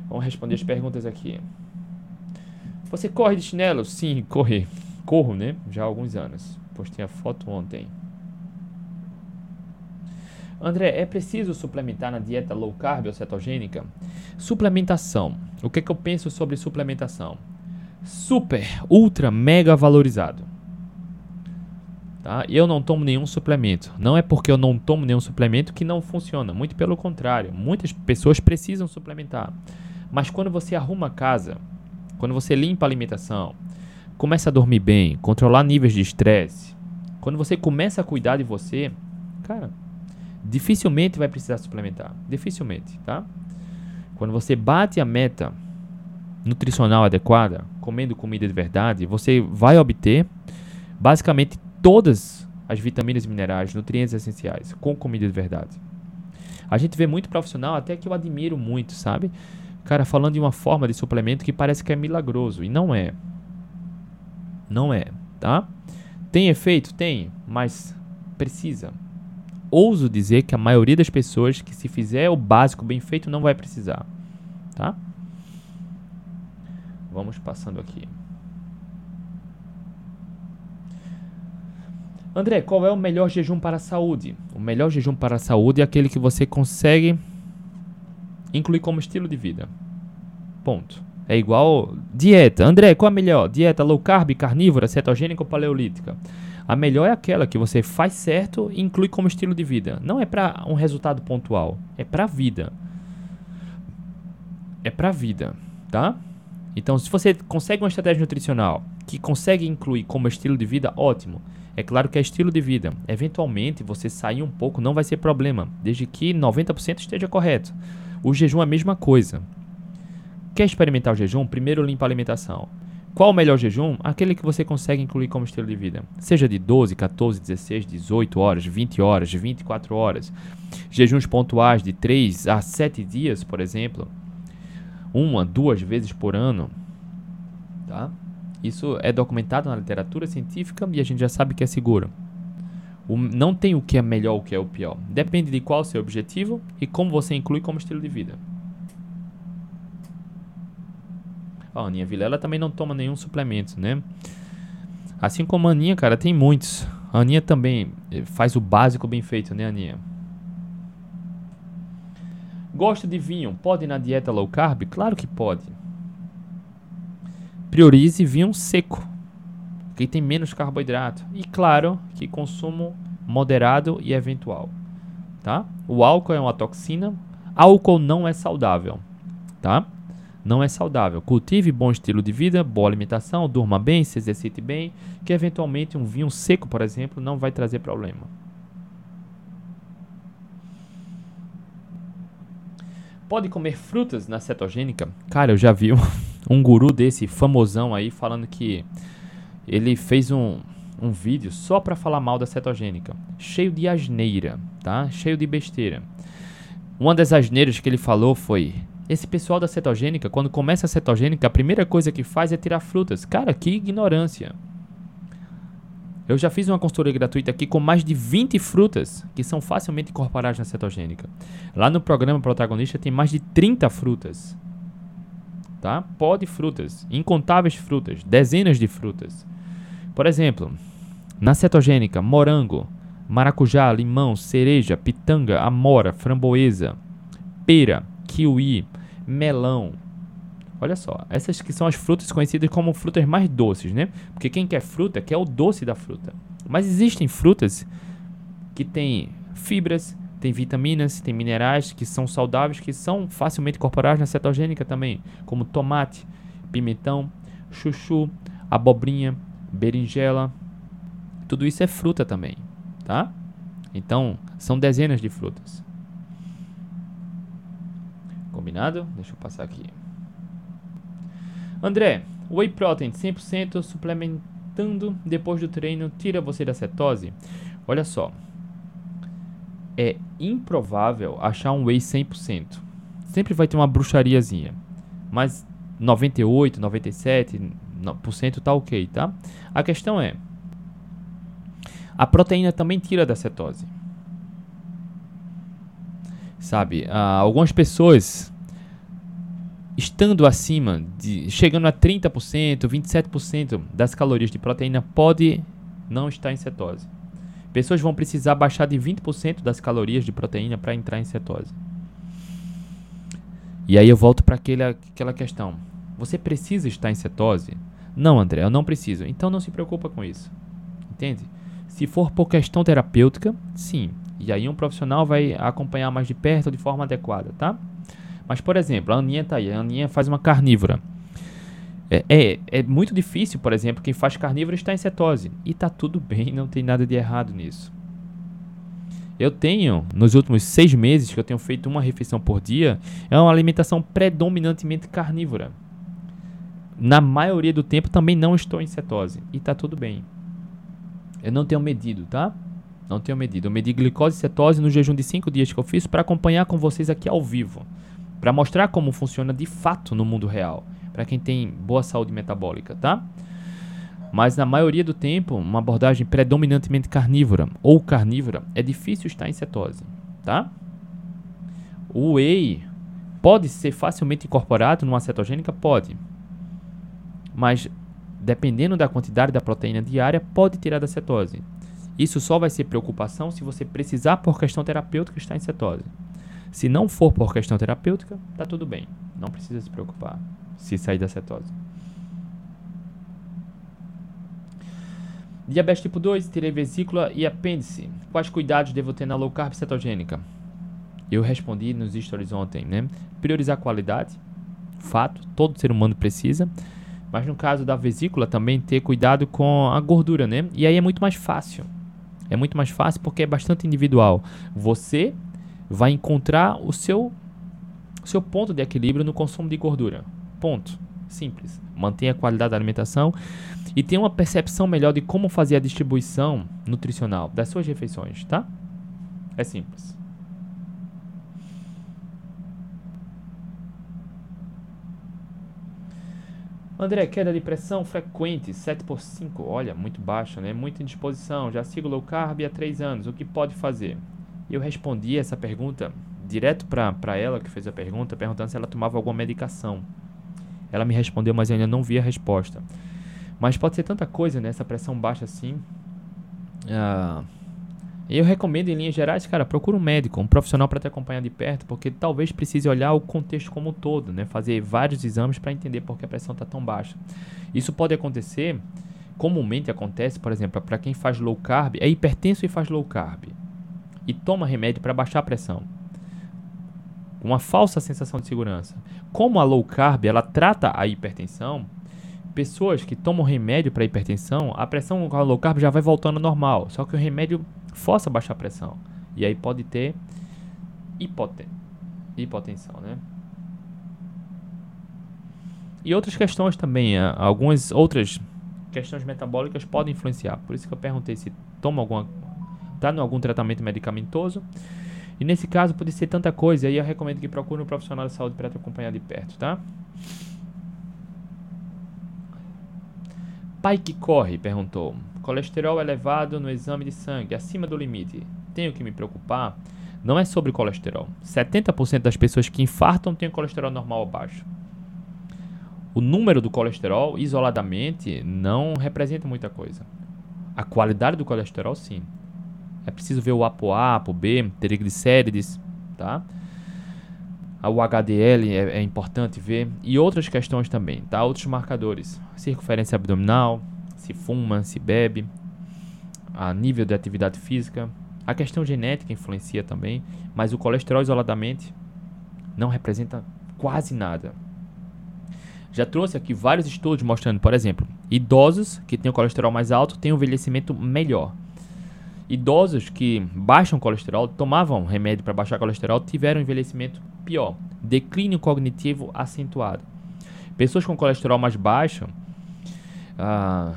Vamos responder as perguntas aqui. Você corre de chinelo? Sim, correr. Corro, né? Já há alguns anos. Postei a foto ontem. André, é preciso suplementar na dieta low carb ou cetogênica? Suplementação. O que, é que eu penso sobre suplementação? Super, ultra, mega valorizado. Tá? Eu não tomo nenhum suplemento. Não é porque eu não tomo nenhum suplemento que não funciona. Muito pelo contrário. Muitas pessoas precisam suplementar. Mas quando você arruma a casa, quando você limpa a alimentação, começa a dormir bem, controlar níveis de estresse, quando você começa a cuidar de você, cara, dificilmente vai precisar suplementar. Dificilmente, tá? Quando você bate a meta nutricional adequada, comendo comida de verdade, você vai obter basicamente todas as vitaminas minerais, nutrientes essenciais com comida de verdade. A gente vê muito profissional, até que eu admiro muito, sabe? Cara, falando de uma forma de suplemento que parece que é milagroso. E não é. Não é, tá? Tem efeito? Tem, mas precisa. Ouso dizer que a maioria das pessoas que se fizer o básico bem feito não vai precisar, tá? Vamos passando aqui. André, qual é o melhor jejum para a saúde? O melhor jejum para a saúde é aquele que você consegue incluir como estilo de vida. Ponto. É igual dieta. André, qual é a melhor? Dieta low carb, carnívora, cetogênica ou paleolítica? A melhor é aquela que você faz certo e inclui como estilo de vida. Não é para um resultado pontual, é para a vida. É para a vida, tá? Então, se você consegue uma estratégia nutricional que consegue incluir como estilo de vida, ótimo. É claro que é estilo de vida. Eventualmente, você sair um pouco não vai ser problema, desde que 90% esteja correto. O jejum é a mesma coisa. Quer experimentar o jejum? Primeiro limpa a alimentação. Qual o melhor jejum? Aquele que você consegue incluir como estilo de vida. Seja de 12, 14, 16, 18 horas, 20 horas, 24 horas. Jejuns pontuais de 3 a 7 dias, por exemplo. Uma, duas vezes por ano. Tá? Isso é documentado na literatura científica e a gente já sabe que é seguro. O, não tem o que é melhor ou o que é o pior. Depende de qual o seu objetivo e como você inclui como estilo de vida. A Aninha Vilela também não toma nenhum suplemento, né? Assim como a Aninha, cara, tem muitos. A Aninha também eh, faz o básico bem feito, né, Aninha? Gosta de vinho? Pode ir na dieta low carb? Claro que pode priorize vinho seco, que tem menos carboidrato. E claro, que consumo moderado e eventual. Tá? O álcool é uma toxina. Álcool não é saudável. Tá? Não é saudável. Cultive bom estilo de vida, boa alimentação, durma bem, se exercite bem, que eventualmente um vinho seco, por exemplo, não vai trazer problema. Pode comer frutas na cetogênica? Cara, eu já vi um, um guru desse famosão aí falando que ele fez um, um vídeo só para falar mal da cetogênica, cheio de asneira, tá? Cheio de besteira. Uma das asneiras que ele falou foi: esse pessoal da cetogênica, quando começa a cetogênica, a primeira coisa que faz é tirar frutas. Cara, que ignorância. Eu já fiz uma consultoria gratuita aqui com mais de 20 frutas que são facilmente incorporadas na cetogênica. Lá no programa protagonista tem mais de 30 frutas. Tá? Pó de frutas, incontáveis frutas, dezenas de frutas. Por exemplo, na cetogênica, morango, maracujá, limão, cereja, pitanga, amora, framboesa, pera, kiwi, melão, Olha só, essas que são as frutas conhecidas como frutas mais doces, né? Porque quem quer fruta quer o doce da fruta. Mas existem frutas que têm fibras, têm vitaminas, têm minerais que são saudáveis, que são facilmente incorporados na cetogênica também, como tomate, pimentão, chuchu, abobrinha, berinjela. Tudo isso é fruta também, tá? Então, são dezenas de frutas. Combinado? Deixa eu passar aqui. André, whey protein 100% suplementando depois do treino tira você da cetose? Olha só. É improvável achar um whey 100%. Sempre vai ter uma bruxariazinha. Mas 98, 97% tá ok, tá? A questão é a proteína também tira da cetose. Sabe, uh, algumas pessoas estando acima de chegando a 30%, 27% das calorias de proteína pode não estar em cetose. Pessoas vão precisar baixar de 20% das calorias de proteína para entrar em cetose. E aí eu volto para aquela questão. Você precisa estar em cetose? Não, André, eu não preciso. Então não se preocupa com isso. Entende? Se for por questão terapêutica, sim. E aí um profissional vai acompanhar mais de perto de forma adequada, tá? Mas, por exemplo, a Aninha tá aí, a Aninha faz uma carnívora. É, é, é, muito difícil, por exemplo, quem faz carnívoro está em cetose. E tá tudo bem, não tem nada de errado nisso. Eu tenho, nos últimos seis meses que eu tenho feito uma refeição por dia, é uma alimentação predominantemente carnívora. Na maioria do tempo também não estou em cetose. E tá tudo bem. Eu não tenho medido, tá? Não tenho medido. Eu medi glicose e cetose no jejum de 5 dias que eu fiz para acompanhar com vocês aqui ao vivo para mostrar como funciona de fato no mundo real, para quem tem boa saúde metabólica, tá? Mas na maioria do tempo, uma abordagem predominantemente carnívora ou carnívora, é difícil estar em cetose, tá? O whey pode ser facilmente incorporado numa cetogênica? Pode. Mas dependendo da quantidade da proteína diária, pode tirar da cetose. Isso só vai ser preocupação se você precisar por questão terapêutica estar em cetose. Se não for por questão terapêutica, tá tudo bem. Não precisa se preocupar se sair da cetose. Diabetes tipo 2, tirei vesícula e apêndice. Quais cuidados devo ter na low carb cetogênica? Eu respondi nos stories ontem, né? Priorizar qualidade, fato, todo ser humano precisa. Mas no caso da vesícula também ter cuidado com a gordura, né? E aí é muito mais fácil. É muito mais fácil porque é bastante individual. Você vai encontrar o seu seu ponto de equilíbrio no consumo de gordura. Ponto. Simples. Mantenha a qualidade da alimentação e tenha uma percepção melhor de como fazer a distribuição nutricional das suas refeições, tá? É simples. André, queda de pressão frequente, 7 por 5. Olha, muito baixa, né? Muita indisposição. Já sigo low carb há 3 anos. O que pode fazer? Eu respondi essa pergunta direto para ela que fez a pergunta, perguntando se ela tomava alguma medicação. Ela me respondeu, mas eu ainda não vi a resposta. Mas pode ser tanta coisa, né? Essa pressão baixa assim. Ah, eu recomendo, em linhas gerais, cara, procura um médico, um profissional para te acompanhar de perto, porque talvez precise olhar o contexto como um todo, né? Fazer vários exames para entender por que a pressão está tão baixa. Isso pode acontecer, comumente acontece, por exemplo, para quem faz low carb, é hipertenso e faz low carb, e toma remédio para baixar a pressão uma falsa sensação de segurança. Como a low carb ela trata a hipertensão, pessoas que tomam remédio para hipertensão, a pressão com a low carb já vai voltando ao normal. Só que o remédio força a baixar a pressão. E aí pode ter hipoten hipotensão, né? E outras questões também, algumas outras questões metabólicas podem influenciar. Por isso que eu perguntei se toma alguma tá em algum tratamento medicamentoso e nesse caso pode ser tanta coisa, aí eu recomendo que procure um profissional de saúde para te acompanhar de perto, tá? Pai que corre, perguntou. Colesterol elevado no exame de sangue, acima do limite. Tenho que me preocupar? Não é sobre colesterol. 70% das pessoas que infartam têm colesterol normal ou baixo. O número do colesterol, isoladamente, não representa muita coisa. A qualidade do colesterol, sim. É preciso ver o ApoA, ApoB, triglicérides, tá? O HDL é, é, importante ver e outras questões também, tá? Outros marcadores, circunferência abdominal, se fuma, se bebe, a nível de atividade física, a questão genética influencia também, mas o colesterol isoladamente não representa quase nada. Já trouxe aqui vários estudos mostrando, por exemplo, idosos que têm o colesterol mais alto têm um envelhecimento melhor. Idosos que baixam colesterol, tomavam remédio para baixar colesterol, tiveram envelhecimento pior, declínio cognitivo acentuado. Pessoas com colesterol mais baixo, ah,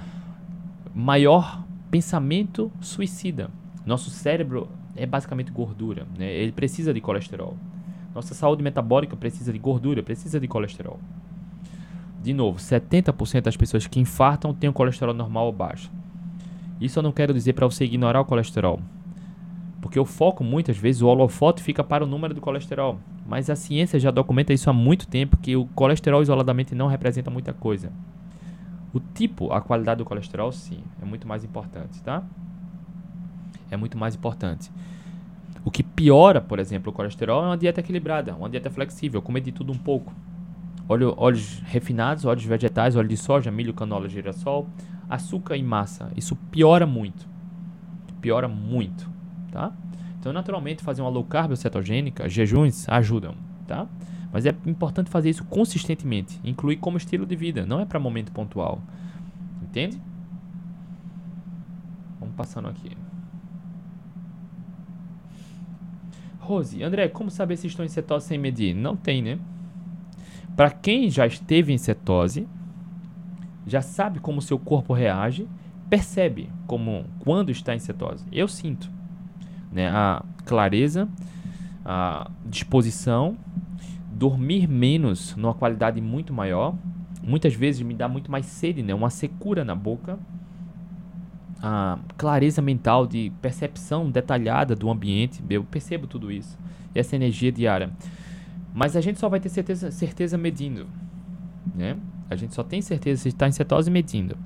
maior pensamento suicida. Nosso cérebro é basicamente gordura, né? ele precisa de colesterol. Nossa saúde metabólica precisa de gordura, precisa de colesterol. De novo, 70% das pessoas que infartam têm o colesterol normal ou baixo. Isso eu não quero dizer para você ignorar o colesterol. Porque o foco, muitas vezes, o holofote fica para o número do colesterol. Mas a ciência já documenta isso há muito tempo, que o colesterol isoladamente não representa muita coisa. O tipo, a qualidade do colesterol, sim, é muito mais importante, tá? É muito mais importante. O que piora, por exemplo, o colesterol é uma dieta equilibrada, uma dieta flexível, comer de tudo um pouco. Óleo, óleos refinados, óleos vegetais, óleo de soja, milho, canola, girassol, açúcar e massa. Isso piora muito. Piora muito, tá? Então, naturalmente, fazer uma low carb cetogênica, jejuns ajudam, tá? Mas é importante fazer isso consistentemente, incluir como estilo de vida, não é para momento pontual. Entende? Vamos passando aqui. Rose, André, como saber se estou em cetose sem medir? Não tem, né? Para quem já esteve em cetose, já sabe como seu corpo reage, percebe como quando está em cetose. Eu sinto né, a clareza, a disposição, dormir menos numa qualidade muito maior muitas vezes me dá muito mais sede, né? Uma secura na boca, a clareza mental de percepção detalhada do ambiente. Eu percebo tudo isso. Essa energia diária. Mas a gente só vai ter certeza, certeza medindo, né? A gente só tem certeza se está em cetose medindo.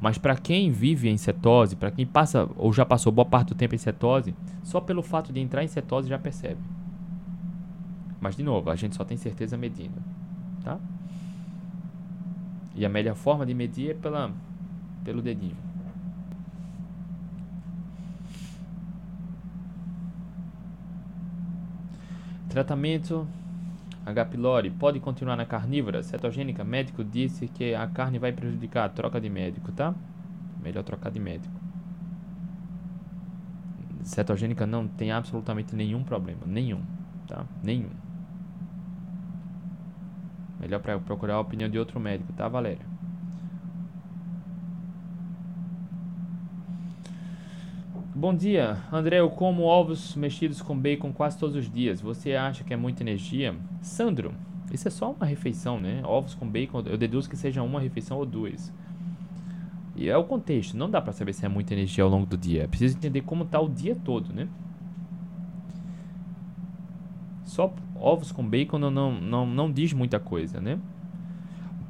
Mas para quem vive em cetose, para quem passa ou já passou boa parte do tempo em cetose, só pelo fato de entrar em cetose já percebe. Mas de novo, a gente só tem certeza medindo, tá? E a melhor forma de medir é pela, pelo dedinho. Tratamento H. pylori pode continuar na carnívora cetogênica? Médico disse que a carne vai prejudicar. Troca de médico, tá? Melhor trocar de médico. Cetogênica não tem absolutamente nenhum problema. Nenhum, tá? Nenhum. Melhor para procurar a opinião de outro médico, tá, Valéria? Bom dia, André. Eu como ovos mexidos com bacon quase todos os dias. Você acha que é muita energia? Sandro, isso é só uma refeição, né? Ovos com bacon, eu deduzo que seja uma refeição ou duas. E é o contexto. Não dá para saber se é muita energia ao longo do dia. É preciso entender como tá o dia todo, né? Só ovos com bacon não, não, não, não diz muita coisa, né?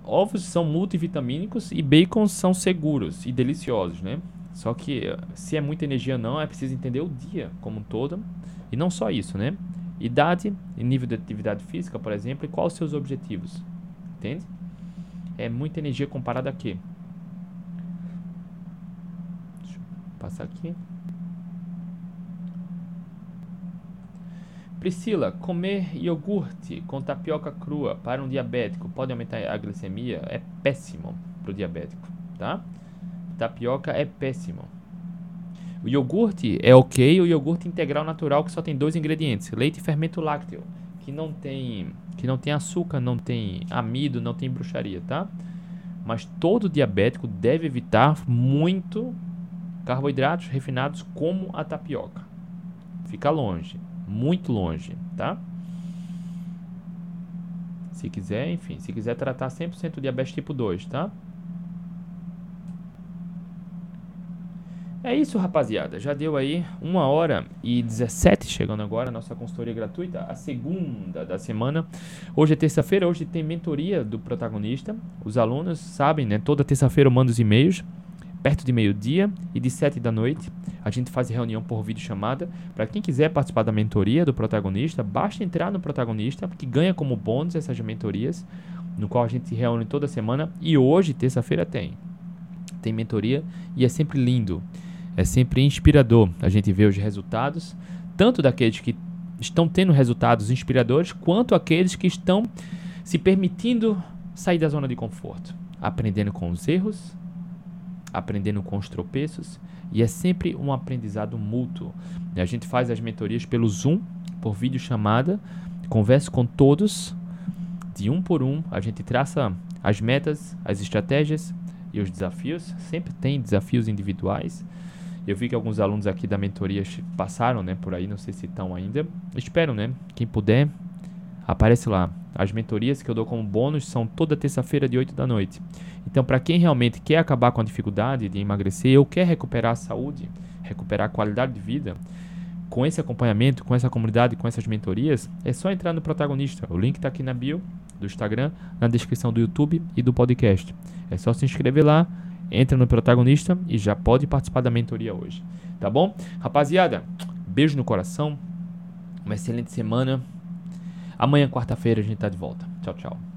Ovos são multivitamínicos e bacon são seguros e deliciosos, né? Só que se é muita energia não, é preciso entender o dia como um todo. E não só isso, né? Idade nível de atividade física, por exemplo, e quais os seus objetivos. Entende? É muita energia comparada a quê? Deixa eu passar aqui. Priscila, comer iogurte com tapioca crua para um diabético pode aumentar a glicemia? É péssimo para o diabético, tá? Tapioca é péssimo. O iogurte é ok, o iogurte integral natural que só tem dois ingredientes, leite e fermento lácteo, que não tem, que não tem açúcar, não tem amido, não tem bruxaria, tá? Mas todo diabético deve evitar muito carboidratos refinados como a tapioca. Fica longe, muito longe, tá? Se quiser, enfim, se quiser tratar 100% diabetes tipo 2, tá? É isso, rapaziada. Já deu aí uma hora e 17 chegando agora nossa consultoria gratuita, a segunda da semana. Hoje é terça-feira, hoje tem mentoria do protagonista. Os alunos sabem, né? Toda terça-feira eu mando os e-mails, perto de meio-dia e de 7 da noite. A gente faz reunião por vídeo chamada. Para quem quiser participar da mentoria do protagonista, basta entrar no protagonista, que ganha como bônus essas mentorias, no qual a gente se reúne toda semana. E hoje, terça-feira, tem. Tem mentoria e é sempre lindo. É sempre inspirador a gente ver os resultados, tanto daqueles que estão tendo resultados inspiradores, quanto aqueles que estão se permitindo sair da zona de conforto, aprendendo com os erros, aprendendo com os tropeços, e é sempre um aprendizado mútuo. A gente faz as mentorias pelo Zoom, por vídeo chamada, converso com todos, de um por um, a gente traça as metas, as estratégias e os desafios. Sempre tem desafios individuais. Eu vi que alguns alunos aqui da mentoria passaram, né, por aí, não sei se estão ainda. Espero, né? Quem puder, aparece lá. As mentorias que eu dou como bônus são toda terça-feira de 8 da noite. Então, para quem realmente quer acabar com a dificuldade de emagrecer ou quer recuperar a saúde, recuperar a qualidade de vida, com esse acompanhamento, com essa comunidade, com essas mentorias, é só entrar no protagonista. O link está aqui na bio do Instagram, na descrição do YouTube e do podcast. É só se inscrever lá entra no protagonista e já pode participar da mentoria hoje. Tá bom? Rapaziada, beijo no coração. Uma excelente semana. Amanhã, quarta-feira, a gente tá de volta. Tchau, tchau.